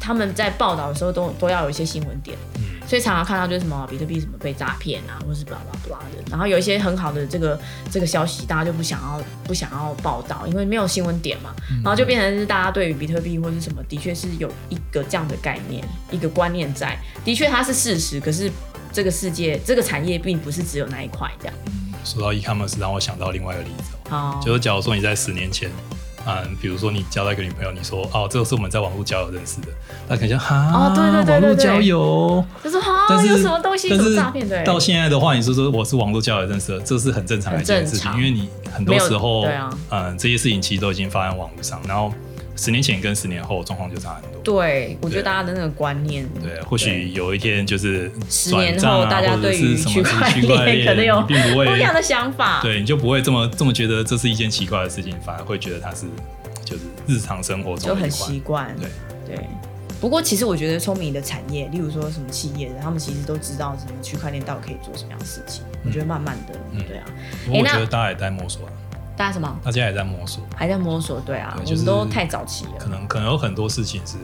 他们在报道的时候都都要有一些新闻点。嗯所以常常看到就是什么比特币什么被诈骗啊，或是 blah blah blah 的，然后有一些很好的这个这个消息，大家就不想要不想要报道，因为没有新闻点嘛，然后就变成是大家对于比特币或是什么，的确是有一个这样的概念，一个观念在，的确它是事实，可是这个世界这个产业并不是只有那一块这样。说到 e-commerce，让我想到另外一个例子就是假如说你在十年前，嗯，比如说你交到一个女朋友，你说哦，这个是我们在网络交友认识的，那可能像哈，哦对对对对对。网络交友，就是哈但是有什么东西什么但是诈骗对，到现在的话，你说说我是网络交友认识的，这是很正常的一件事情，因为你很多时候，对啊。嗯，这些事情其实都已经发生在网络上，然后十年前跟十年后状况就差很多。对我觉得大家的那个观念，对，或许有一天就是十年后大家对于区块链可能有不会不一样的想法，对，你就不会这么这么觉得这是一件奇怪的事情，反而会觉得它是就是日常生活中就很习惯。对对。不过，其实我觉得聪明的产业，例如说什么企业的，他们其实都知道什么区块链到底可以做什么样的事情。我觉得慢慢的，嗯对啊，不过我觉得大家也在摸索啊，大家什么？大家也在摸索，还在摸索，对啊，对就是我们都太早期了。可了，能可能有很多事情是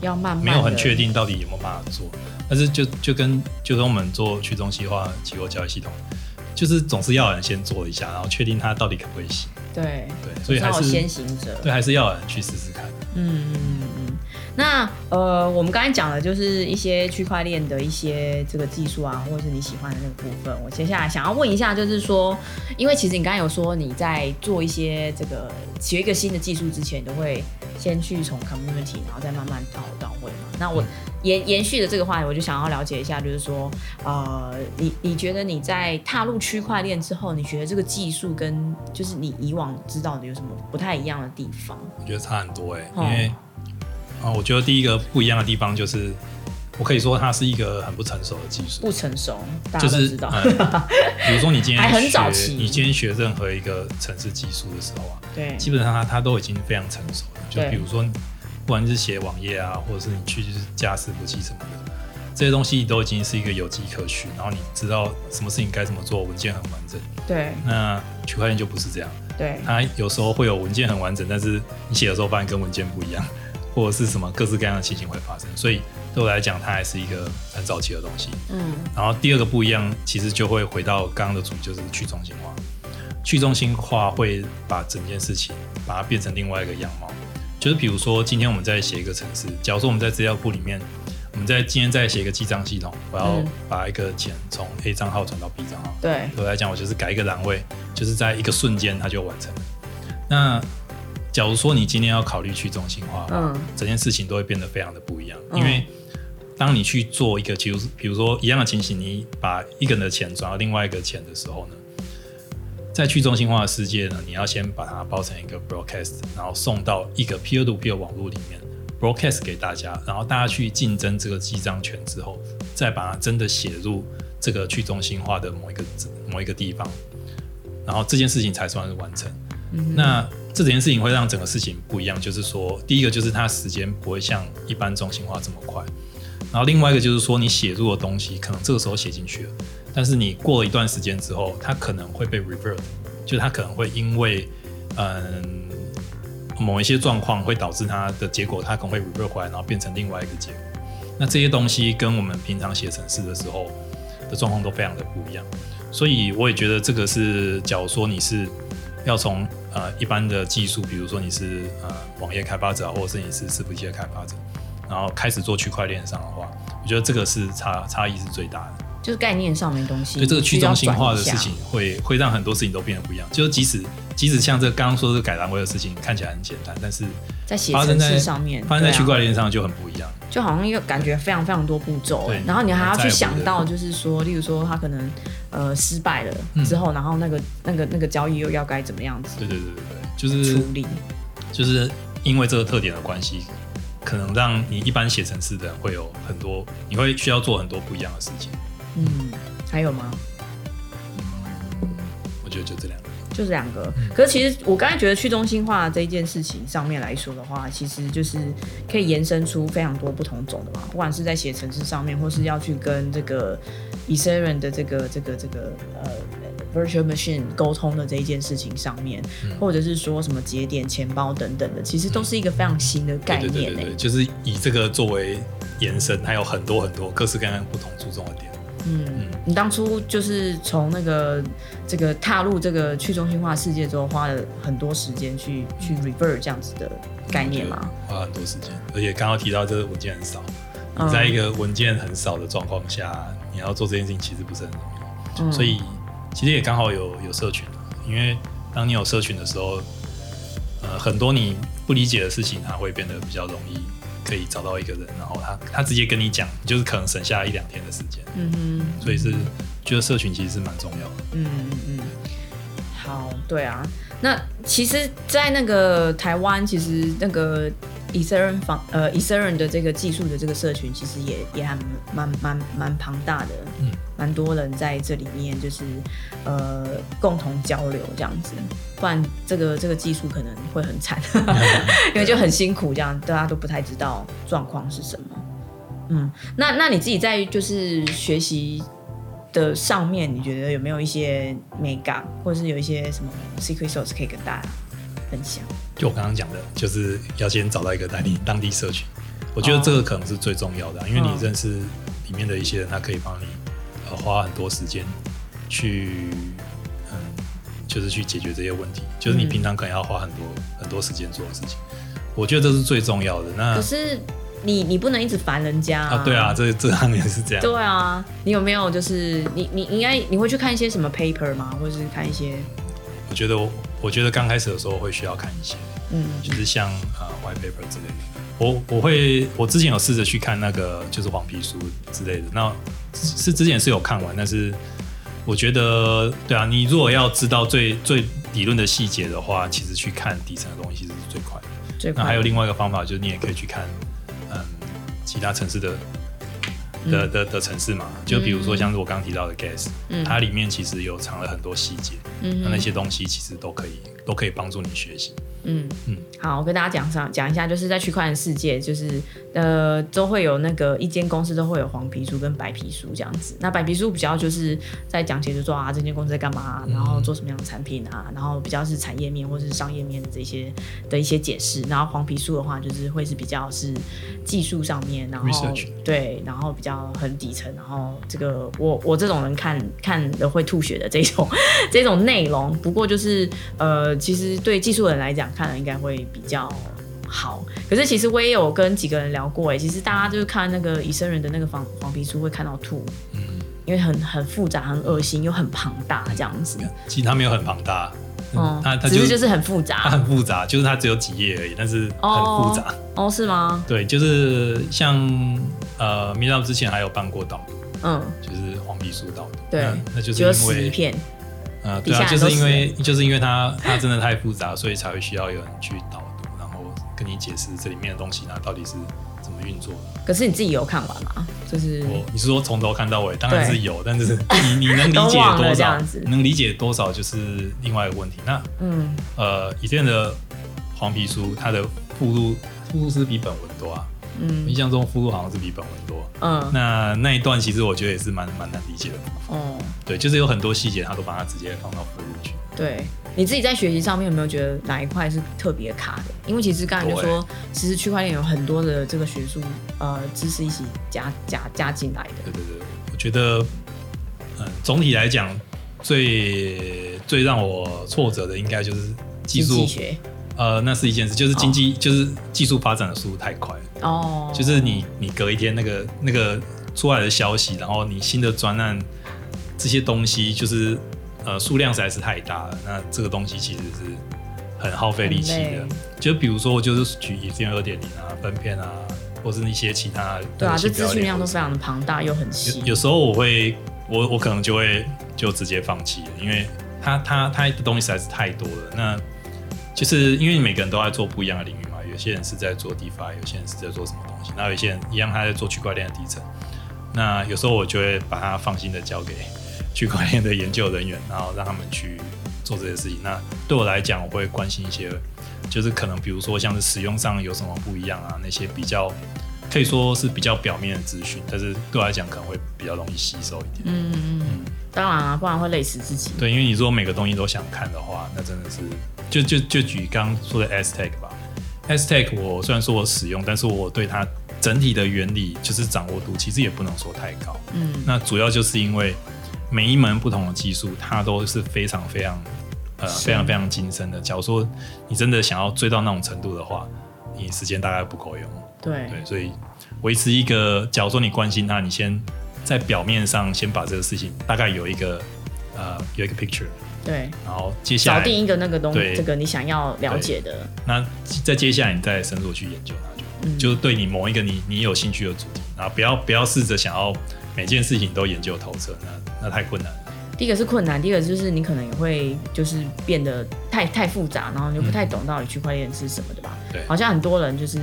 要慢慢没有很地确定到底有没有办法做，但是就就跟就跟我们做去中心化期货交易系统，就是总是要有人先做一下，然后确定它到底可不可以行，对，对，所以还是要先行者，对，还是要有人去试试看。嗯嗯。那呃，我们刚才讲的就是一些区块链的一些这个技术啊，或者是你喜欢的那个部分。我接下来想要问一下，就是说，因为其实你刚才有说你在做一些这个学一个新的技术之前，你都会先去从 community，然后再慢慢到到位嘛。那我延延续的这个话题，我就想要了解一下，就是说，呃，你你觉得你在踏入区块链之后，你觉得这个技术跟就是你以往知道的有什么不太一样的地方？我觉得差很多哎、哦因为啊、我觉得第一个不一样的地方就是，我可以说它是一个很不成熟的技术，不成熟，大就是家都知道。嗯比如说你今天还很学早期你今天学任何一个城市技术的时候啊，对基本上它它都已经非常成熟了。就比如说，不管是写网页啊，或者是你去就是架伺服器什么的，这些东西都已经是一个有迹可循，然后你知道什么事情该怎么做，文件很完整。对那区块链就不是这样，对它有时候会有文件很完整，但是你写的时候发现跟文件不一样，或者是什么各式各样的情形会发生。所以对我来讲，它还是一个很早期的东西。嗯然后第二个不一样，其实就会回到刚刚的主，就是去中心化。去中心化会把整件事情把它变成另外一个样貌。就是比如说，今天我们在写一个程式，假如说我们在资料库里面，我们在今天在写一个记账系统，我要嗯把一个钱从 A 账号转到 B 账号。对对我来讲，我就是改一个栏位，就是在一个瞬间它就完成了。那假如说你今天要考虑去中心化，嗯。整件事情都会变得非常的不一样，嗯因为当你去做一个，比如比如说一样的情形，你把一个人的钱转到另外一个钱的时候呢，在去中心化的世界呢，你要先把它包成一个 broadcast，然后送到一个 peer to peer 网络里面 broadcast 给大家，然后大家去竞争这个记账权之后，再把它真的写入这个去中心化的某一个某一个地方，然后这件事情才算是完成。那这件事情会让整个事情不一样，就是说，第一个就是它时间不会像一般中心化这么快，然后另外一个就是说，你写入的东西可能这个时候写进去了，但是你过了一段时间之后，它可能会被 revert，就它可能会因为嗯某一些状况会导致它的结果，它可能会 revert 回来，然后变成另外一个结果。那这些东西跟我们平常写程式的时候的状况都非常的不一样，所以我也觉得这个是，假如说你是要从呃一般的技术，比如说你是呃网页开发者，或者是你是伺服器的开发者，然后开始做区块链上的话，我觉得这个是差差异是最大的。就是概念上面东西，对这个去中心化的事情会会让很多事情都变得不一样。就是即使即使像这刚刚说的改栏位的事情看起来很简单，但是在写程式上面，发生在区块链上就很不一样。就好像又感觉非常非常多步骤，对哎然后你还要去想到，就是说，例如说他可能呃失败了嗯之后，然后那个那个那个交易又要该怎么样子对对对对对，就是处理，就是因为这个特点的关系，可能让你一般写程式的人会有很多，你会需要做很多不一样的事情。嗯，还有吗？我觉得就这两个。就这两个。可是其实我刚才觉得去中心化这一件事情上面来说的话，其实就是可以延伸出非常多不同种的嘛，不管是在写程式上面，或是要去跟这个 Ethereum 的这个这个这个呃 Virtual Machine 沟通的这一件事情上面，或者是说什么节点、钱包等等的，其实都是一个非常新的概对对念欸诶、对对，就是以这个作为延伸，还有很多很多各式各样不同注重的点。嗯，你当初就是从那个这个踏入这个去中心化世界之后，花了很多时间去去 revert 这样子的概念吗？花很多时间，而且刚刚提到这个文件很少，嗯。你在一个文件很少的状况下，你要做这件事情其实不是很容易。嗯。所以其实也刚好有有社群，因为当你有社群的时候，呃，很多你不理解的事情，它会变得比较容易可以找到一个人，然后他他直接跟你讲，就是可能省下一两天的时间。嗯哼，所以是觉得社群其实是蛮重要的。嗯嗯嗯，好，对啊。那其实，在那个台湾，其实那个 Ethereum 方呃 Ethereum 的这个技术的这个社群，其实也也还蛮蛮蛮庞大的，嗯，蛮多人在这里面就是呃共同交流这样子，不然这个这个技术可能会很惨，因为就很辛苦，这样大家都不太知道状况是什么。嗯，那那你自己在就是学习的上面，你觉得有没有一些美感，或者是有一些什么 secret sauce 可以跟大家分享？就我刚刚讲的，就是要先找到一个当地当地社群，我觉得这个可能是最重要的啊、因为你嗯认识里面的一些人，他可以帮你呃花很多时间去嗯，就是去解决这些问题，就是你嗯平常可能要花很多很多时间做的事情。我觉得这是最重要的。那可是你你不能一直烦人家啊，对啊，这这当然是这样。对啊，你有没有就是你你应该你会去看一些什么 paper 吗？或者是看一些我觉得我我觉得刚开始的时候会需要看一些，嗯就是像呃 white paper 之类的。我我会我之前有试着去看那个就是黄皮书之类的，那是之前是有看完，但是我觉得对啊，你如果要知道最最理论的细节的话，其实去看底层的东西其实是最快的。那还有另外一个方法，就是你也可以去看嗯其他城市的的的的城市嘛，就比如说像是我刚刚提到的 Gas，、嗯它里面其实有藏了很多细节，嗯那那些东西其实都可以都可以帮助你学习。嗯嗯好，我跟大家讲上讲一下，就是在区块链世界，就是呃都会有那个一间公司都会有黄皮书跟白皮书这样子。那白皮书比较就是在讲解，就说啊这间公司在干嘛，然后做什么样的产品啊，然后比较是产业面或是商业面的这些的一些解释。然后黄皮书的话，就是会是比较是技术上面，然后对，然后比较很底层，然后这个我我这种人看看的会吐血的这种 这种内容。不过就是呃，其实对技术人来讲，看了应该会比较好。可是其实我也有跟几个人聊过，哎，其实大家就是看那个医生人的那个黄黄皮书会看到吐，嗯，因为很很复杂、很恶心又很庞大这样子。其实它没有很庞大，嗯，它它就是只是就是很复它杂。很复杂，就是它只有几页而已，但是很复杂。哦，是吗？对，就是像呃 m e e t 之前还有办过导读，嗯，就是黄皮书导读，对那那就是因为死一片。呃，对啊，就是因为就是因为它它真的太复杂，所以才会需要有人去导读，然后跟你解释这里面的东西它到底是怎么运作的。可是你自己有看完吗？就是我你是说从头看到尾，当然是有，但是你你能理解多少？能理解多少就是另外一个问题。那嗯呃，以前的黄皮书，它的附录附录是比本文多啊，嗯印象中附录好像是比本文多。嗯那那一段其实我觉得也是蛮蛮难理解的，哦，对，就是有很多细节，他都把它直接放到附录去。对。你自己在学习上面有没有觉得哪一块是特别卡的？因为其实刚才就说，其实区块链有很多的这个学术呃知识一起加加加进来的。对对对，我觉得，嗯，总体来讲，最最让我挫折的应该就是技术学呃，那是一件事，就是经济，就是技术发展的速度太快了，哦，就是你你隔一天那个那个出来的消息，然后你新的专案这些东西，就是呃数量实在是太大了，那这个东西其实是很耗费力气的。就比如说，就是举以前二点零啊、分片啊，或是一些其他对啊，这资讯量都非常的庞大又很细有。有时候我会，我我可能就会就直接放弃了，因为它它它的东西实在是太多了。那就是因为每个人都在做不一样的领域嘛，有些人是在做 DeFi，有些人是在做什么东西，那有些人一样他在做区块链的底层。那有时候我就会把它放心的交给区块链的研究人员，然后让他们去做这些事情。那对我来讲，我会关心一些，就是可能比如说像是使用上有什么不一样啊，那些比较可以说是比较表面的资讯，但是对我来讲可能会比较容易吸收一点。嗯嗯嗯，当然啊，不然会累死自己。对，因为你如果每个东西都想看的话，那真的是就就就举刚刚说的 S Tech 吧，S Tech 我虽然说我使用，但是我对它整体的原理就是掌握度其实也不能说太高。嗯，那主要就是因为每一门不同的技术，它都是非常非常呃非常非常精深的。假如说你真的想要追到那种程度的话，你时间大概不够用。对对，所以维持一个，假如说你关心它，你先在表面上先把这个事情大概有一个呃有一个 picture，对，然后接下来找定一个那个东西这个你想要了解的。那再接下来你再深入去研究它就就对你某一个你你有兴趣的主题，然后不要不要试着想要每件事情都研究透彻，那那太困难了。第一个是困难，第二个就是你可能也会就是变得太太复杂，然后你就不太懂到底区块链是什么的吧？对好像很多人就是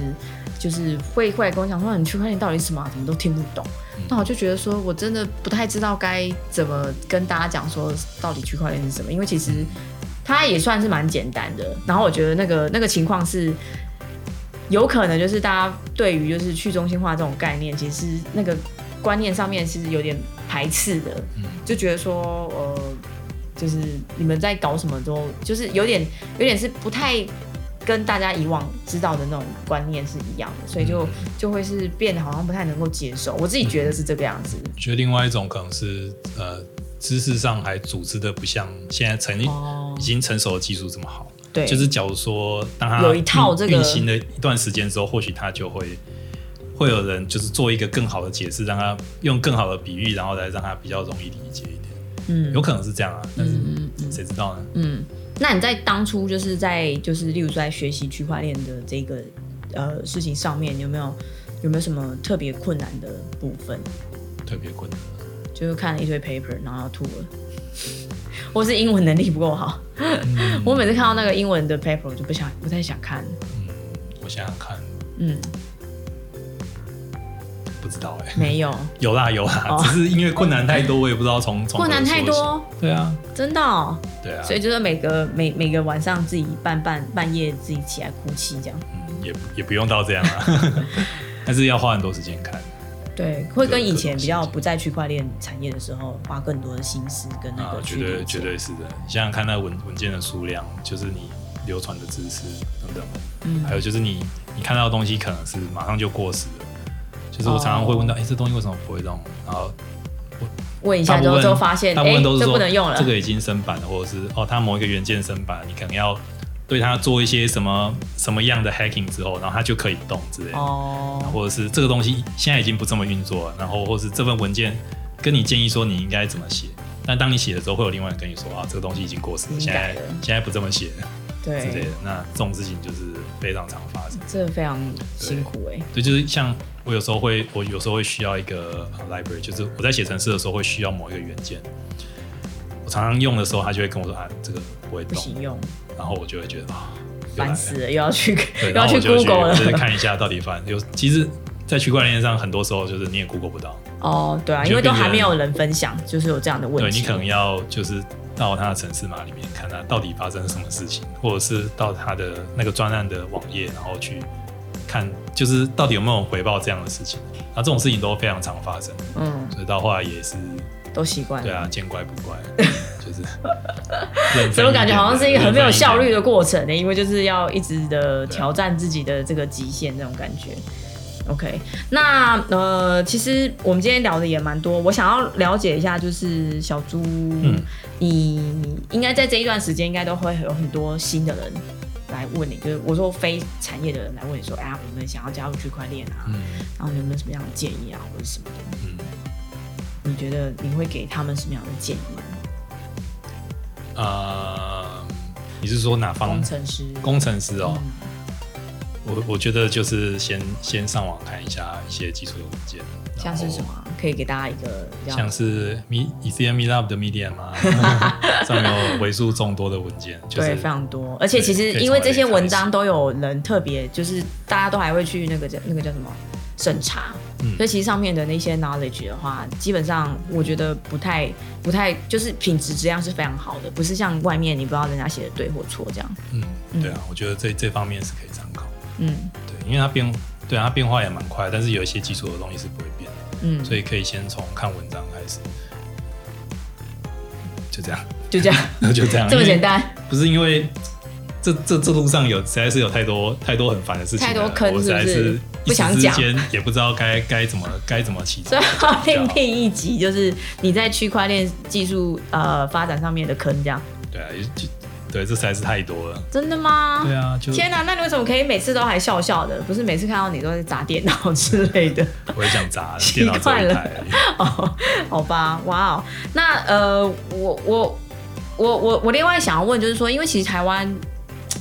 就是会会来跟我讲说，你区块链到底是什么啊、怎么都听不懂。嗯那我就觉得说我真的不太知道该怎么跟大家讲说到底区块链是什么，因为其实它也算是蛮简单的。然后我觉得那个那个情况是。有可能就是大家对于就是去中心化这种概念，其实那个观念上面是有点排斥的，嗯就觉得说呃，就是你们在搞什么都就是有点有点是不太跟大家以往知道的那种观念是一样的，所以就就会是变得好像不太能够接受。我自己觉得是这个样子。我觉得另外一种可能是呃知识上还组织的不像现在成哦已经成熟的技术这么好。对，就是假如说当它有一套运这个运行了一段时间之后，或许它就会会有人就是做一个更好的解释，让它用更好的比喻，然后来让它比较容易理解一点。嗯有可能是这样啊，但是谁知道呢？嗯，那你在当初就是在就是例如说在学习区块链的这个呃事情上面，有没有有没有什么特别困难的部分？特别困难。就是看了一堆 paper，然后要吐了，我是英文能力不够好。我每次看到那个英文的 paper，我就不想不太想看。嗯我想想看，嗯，不知道哎、没有 有啦有啦，哦只是因为困难太多，我也不知道从 从困难太。多，对啊，真的、哦。对啊，所以就是每个每每个晚上自己半半半夜自己起来哭泣这样。嗯，也也不用到这样啊，但是要花很多时间看对，会跟以前比较不在区块链产业的时候花更多的心思跟那啊个，绝对绝。对是的。你想想看，那文文件的数量，就是你流传的知识等等，嗯还有就是你你看到的东西可能是马上就过时了。就是我常常会问到，哎、这东西为什么不会动？然后问一下之后发现，哎、大部分都是不能用了。这个已经升版了，或者是哦，它某一个元件升版，你可能要对它做一些什么什么样的 hacking 之后，然后它就可以动之类的。哦，或者是这个东西现在已经不这么运作了，然后或是这份文件跟你建议说你应该怎么写，但当你写的时候，会有另外人跟你说啊，这个东西已经过时了，现在现在不这么写了之类对的，。那这种事情就是非常常发生。这非常辛苦哎、对，就是像我有时候会，我有时候会需要一个呃 library，就是我在写程式的时候会需要某一个元件，我常常用的时候，他就会跟我说啊，这个不会动，不行用，然后我就会觉得啊，烦死了，又要去，又要去 Google 就是了。看一下到底发有，其实，在区块链上很多时候就是你也 Google 不到，哦，对啊，因为都还没有人分享，就是有这样的问题。对你可能要就是到他的城市码里面看他到底发生了什么事情，或者是到他的那个专案的网页，然后去看就是到底有没有回报这样的事情。那这种事情都非常常发生，嗯，所以到后来也是都习惯了。对啊，见怪不怪，就是认分所以我感觉好像是一个很没有效率的。的过程呢，因为就是要一直的挑战自己的这个极限这种感觉。OK，那呃，其实我们今天聊的也蛮多，我想要了解一下，就是小猪，嗯你应该在这一段时间应该都会有很多新的人来问你，就是我说非产业的人来问你说，哎呀，我们想要加入区块链啊，嗯然后你有没有什么样的建议啊，或者什么的？嗯你觉得你会给他们什么样的建议呢？呃，你是说哪方工程师，工程师哦？嗯我我觉得就是先先上网看一下一些基础的文件，像是什么啊？可以给大家一个像是 Me Ethereum Meetup 的 Medium 啊，上面有为数众多的文件，就是对，非常多，而且其实因为这些文章都有人特别，就是大家都还会去那个叫那个叫什么审查。嗯所以其实上面的那些 knowledge 的话，基本上我觉得不太不太，就是品质质量是非常好的，不是像外面你不知道人家写的对或错这样。嗯，对啊，我觉得这这方面是可以参考。嗯。对，因为它变，对啊，它变化也蛮快，但是有一些基础的东西是不会变的，嗯，所以可以先从看文章开始。就这样，就这样，就这样，这么简单。不是因为这这这路上有实在是有太多太多很烦的事情，太多坑我实在是不想讲。也不知道该该怎么该怎么起所头以要另辟一集，就是你在区块链技术呃发展上面的坑，这样。对啊，对，这实在是太多了。真的吗？对啊，就天哪、那你为什么可以每次都还笑笑的？不是每次看到你都在砸电脑之类的？我也想砸习 电脑这一台。哦，好吧，哇哦，那呃，我我我我我另外想要问，就是说，因为其实台湾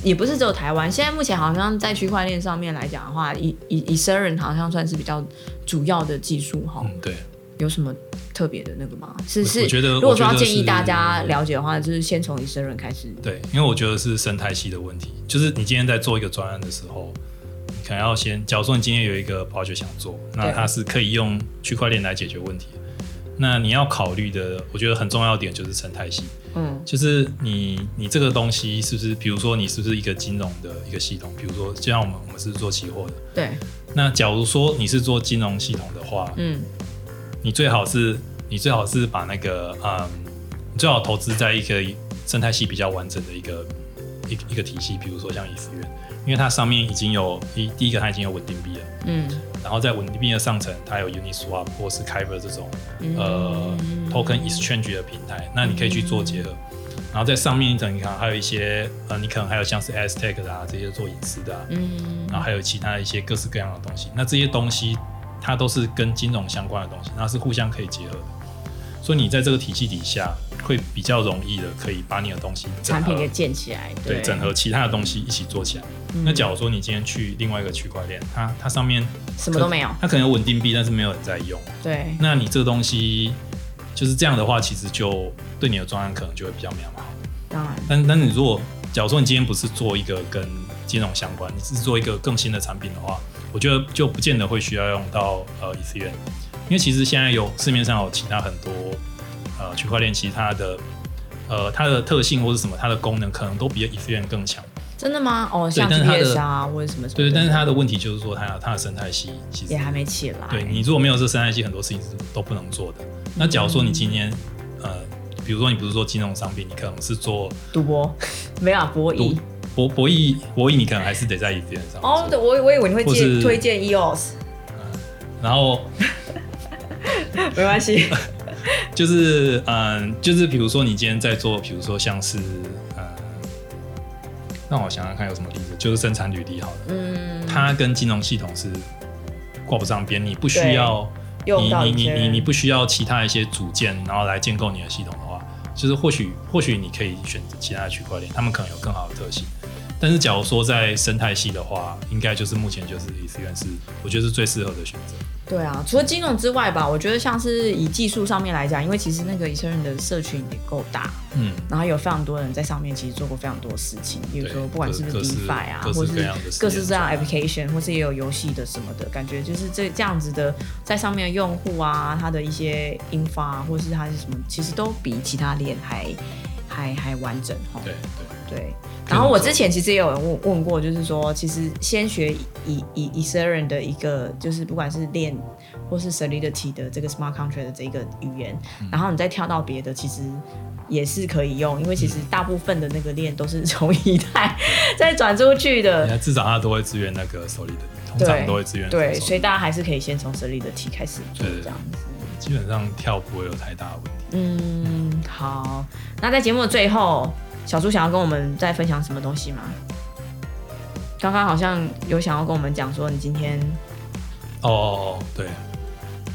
也不是只有台湾，现在目前好像在区块链上面来讲的话，以以以 e r 好像算是比较主要的技术哈，嗯，对，有什么特别的那个吗？是我是，我觉得如果说建议大家了解的话，就是先从以 e r 开始。对，因为我觉得是生态系的问题，就是你今天在做一个专案的时候，你可能要先，假如说你今天有一个 project 想做，那它是可以用区块链来解决问题。那你要考虑的，我觉得很重要点就是生态系，嗯就是你你这个东西是不是，比如说你是不是一个金融的一个系统，比如说就像我们我们是做期货的，对，那假如说你是做金融系统的话，嗯你最好是你最好是把那个嗯，你最好投资在一个生态系比较完整的一个一个一个体系，比如说像以思源，因为它上面已经有一第一个它已经有稳定币了，嗯。然后在稳定币的上层它有 Uniswap 或是 Kyber 这种嗯。呃 token exchange 的平台，那你可以去做结合。然后在上面一层，你看还有一些呃，你可能还有像是 Aztec 的啊这些做隐私的啊，嗯。然后还有其他的一些各式各样的东西。那这些东西它都是跟金融相关的东西，它是互相可以结合的。所以你在这个体系底下，会比较容易的可以把你的东西产品给建起来，对整合其他的东西一起做起来。嗯那假如说你今天去另外一个区块链，它它上面什么都没有，它可能有稳定币，但是没有人在用。对，那你这个东西就是这样的话，其实就对你的专案可能就会比较没有那么好。当然，但但你如果假如说你今天不是做一个跟金融相关，你是做一个更新的产品的话，我觉得就不见得会需要用到呃 Ethereum，因为其实现在有市面上有其他很多呃区块链，其他的呃它的特性或是什么，它的功能可能都比 Ethereum 更强。真的吗？哦，像但是它的 GPS 啊，或者什么什么，对，但是它的问题就是说它它的生态系其实也还没起来。对你如果没有这生态系，很多事情是都不能做的。那假如说你今天呃，比如说你不是做金融商品，你可能是做赌博 没有啊博弈。博博弈博弈，你可能还是得在 Ethereum 上哦，对，我我以为你会推荐 EOS，然后 没关系。就是嗯，就是比如说你今天在做，比如说像是呃，让我想想看有什么例子，就是生产履历好了，嗯，它跟金融系统是挂不上边，你不需要你你你你你不需要其他一些组件，然后来建构你的系统的话，就是或许或许你可以选择其他的区块链，他们可能有更好的特性。但是假如说在生态系的话，应该就是目前就是 Ethereum 是我觉得是最适合的选择。对啊，除了金融之外吧，我觉得像是以技术上面来讲，因为其实那个以色列的社群也够大，嗯，然后有非常多人在上面其实做过非常多事情，比如说不管是不是 DeFi 啊，或是各式各样 application，或是也有游戏的什么的感觉，就是这这样子的在上面的用户啊，他的一些引发啊，或是他是什么，其实都比其他链还还还完整哈。对对，对，然后我之前其实也有人问问过，就是说，其实先学以以以 Ethereum 的一个，就是不管是链或是 Solidity 的这个 Smart Contract 的这个语言，然后你再跳到别的，其实也是可以用，因为其实大部分的那个链都是从以太再转出去的，你看至少它都会支援那个 Solid，通常都会支援对，所以大家还是可以先从 Solidity 开始做这样子。基本上跳不会有太大的问题。嗯，好，那在节目的最后，小猪想要跟我们再分享什么东西吗？刚刚好像有想要跟我们讲说，你今天哦哦哦，对，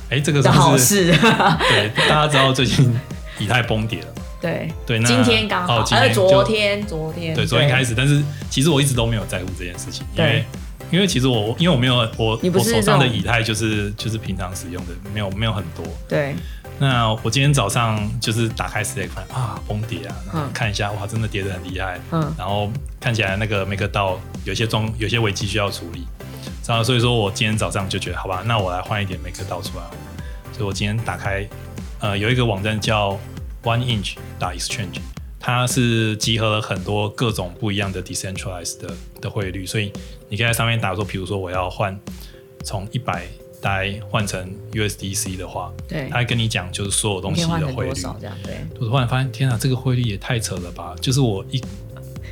哎，这个是好事，对大家知道最近以太崩跌了，对，对，那今天刚好，呃，哦天就昨天，昨天，对，昨天开始，但是其实我一直都没有在乎这件事情，因为因为其实我因为我没有我我手上的以太就是就是平常使用的，没有没有很多。对，那我今天早上就是打开 Slack 看啊崩跌啊，然后嗯。看一下哇，真的跌得很厉害，嗯。然后看起来那个 Make 到有些中有些危机需要处理，然后所以说我今天早上就觉得，好吧，那我来换一点 MakerDAO 出来。所以我今天打开，呃，有一个网站叫 One Inch 打 Exchange，它是集合了很多各种不一样的 decentralized 的的汇率，所以你可以在上面打说，比如说我要换从一百代换成 USDC 的话，对，他会跟你讲就是所有东西的汇率。多少这样？对，我突然发现，天啊，这个汇率也太扯了吧！就是我一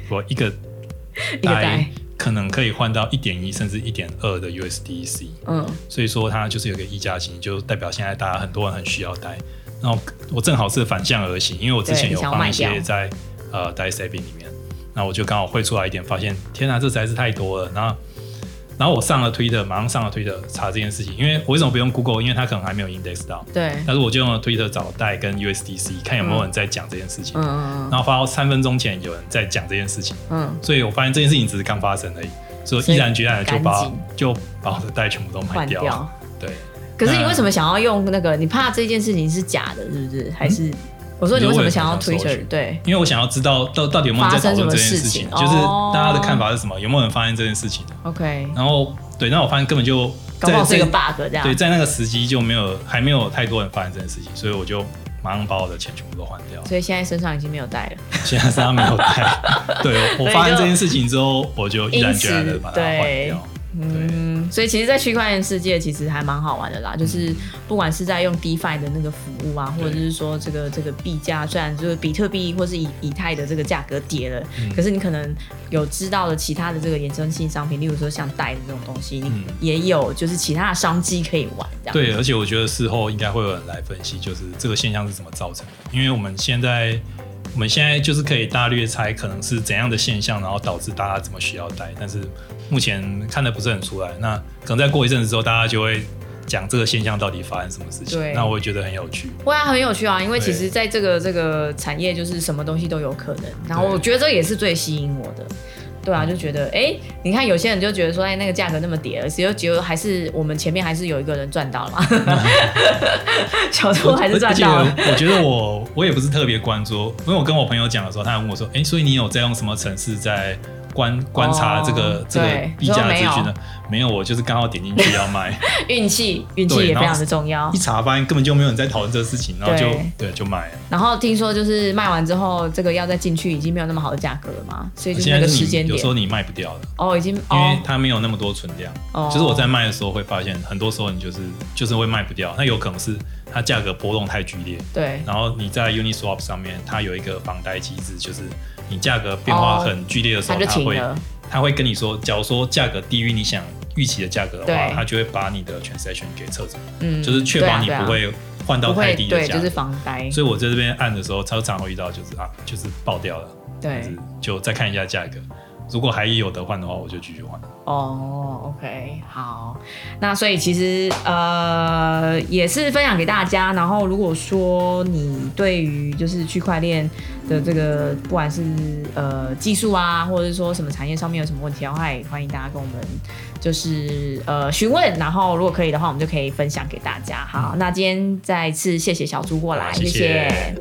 我一个 代，可能可以换到一点一甚至一点二的 USDC，嗯，所以说它就是有个溢价型，就代表现在大家很多人很需要带。然后我正好是反向而行，因为我之前有放一些在呃 d i s a b i n 里面，那我就刚好汇出来一点，发现天啊，这实在是太多了。然后然后我上了 Twitter，马上上了 Twitter 查这件事情，因为我为什么不用 Google？因为它可能还没有 index 到，对，但是我就用了 Twitter 找代跟 USDC，看有没有人在讲这件事情。嗯嗯然后发到三分钟前有人在讲这件事情，嗯所以我发现这件事情只是刚发生而已，所以毅然决然的就把就把我的代全部都嗯，卖掉。对，可是你为什么想要用那个？你怕这件事情是假的，是不是？还是我说你为什么想要 Twitter？对，因为我想要知道到到底有没有人在讨论这件事情，就是哦大家的看法是什么，有没有人发现这件事情。OK，然后对，那我发现根本就搞不好是一个在 bug 这样对，。在那个时机就没有还没有太多人发现这件事情，所以我就马上把我的钱全部都换掉。所以现在身上已经没有带了，现在身上没有带，对我 发现这件事情之后，我就毅然决然的把它换对掉。嗯，所以其实，在区块链世界其实还蛮好玩的啦，就是不管是在用 DeFi 的那个服务啊，或者是说这个这个币价，虽然就是比特币或是以以太的这个价格跌了，嗯。可是你可能有知道的其他的这个衍生性商品，例如说像贷的这种东西，你嗯。也有就是其他的商机可以玩，这样。对，而且我觉得事后应该会有人来分析，就是这个现象是怎么造成的。因为我们现在，我们现在就是可以大略猜可能是怎样的现象，然后导致大家怎么需要带，但是目前看的不是很出来。那可能再过一阵子之后，大家就会讲这个现象到底发生什么事情对。那我也觉得很有趣。会啊，很有趣啊，因为其实在这个这个产业，就是什么东西都有可能。然后我觉得这也是最吸引我的，对啊，就觉得哎、诶你看有些人就觉得说，哎，那个价格那么跌了，只有结果还是我们前面还是有一个人赚到了嘛，小偷还是赚到了。我觉得我我也不是特别关注，因为我跟我朋友讲的时候，他还问我说：“哎、所以你有在用什么城市在观观察这个、哦这个对币价的资讯呢？”没有，我就是刚好点进去要卖，运气，运气也非常的重要一。查发现根本就没有人在讨论这个事情，然后就对对就卖了。然后听说就是卖完之后，这个要再进去已经没有那么好的价格了嘛，所以就是那个时间点你有时候你卖不掉了，哦，已经因哦为它没有那么多存量。哦，就是我在卖的时候会发现，很多时候你就是就是会卖不掉，那有可能是它价格波动太剧烈，对然后你在 Uniswap 上面，它有一个防呆机制，就是你价格变化很剧烈的时它候，它会就停了，它会跟你说，假如说价格低于你想预期的价格的话对，它就会把你的 transaction 给撤走，嗯，就是确保你不会换到太低的对，就是价格。防呆，所以我在这边按的时候，超常会遇到就是啊，就是爆掉了，对就是就再看一下价格，如果还有得换的话，我就继续换。哦，OK，好，那所以其实呃也是分享给大家。然后如果说你对于就是区块链的这个不管是呃技术啊，或者是说什么产业上面有什么问题的话，也欢迎大家跟我们就是呃询问。然后如果可以的话，我们就可以分享给大家。好，那今天再次谢谢小猪过来，谢谢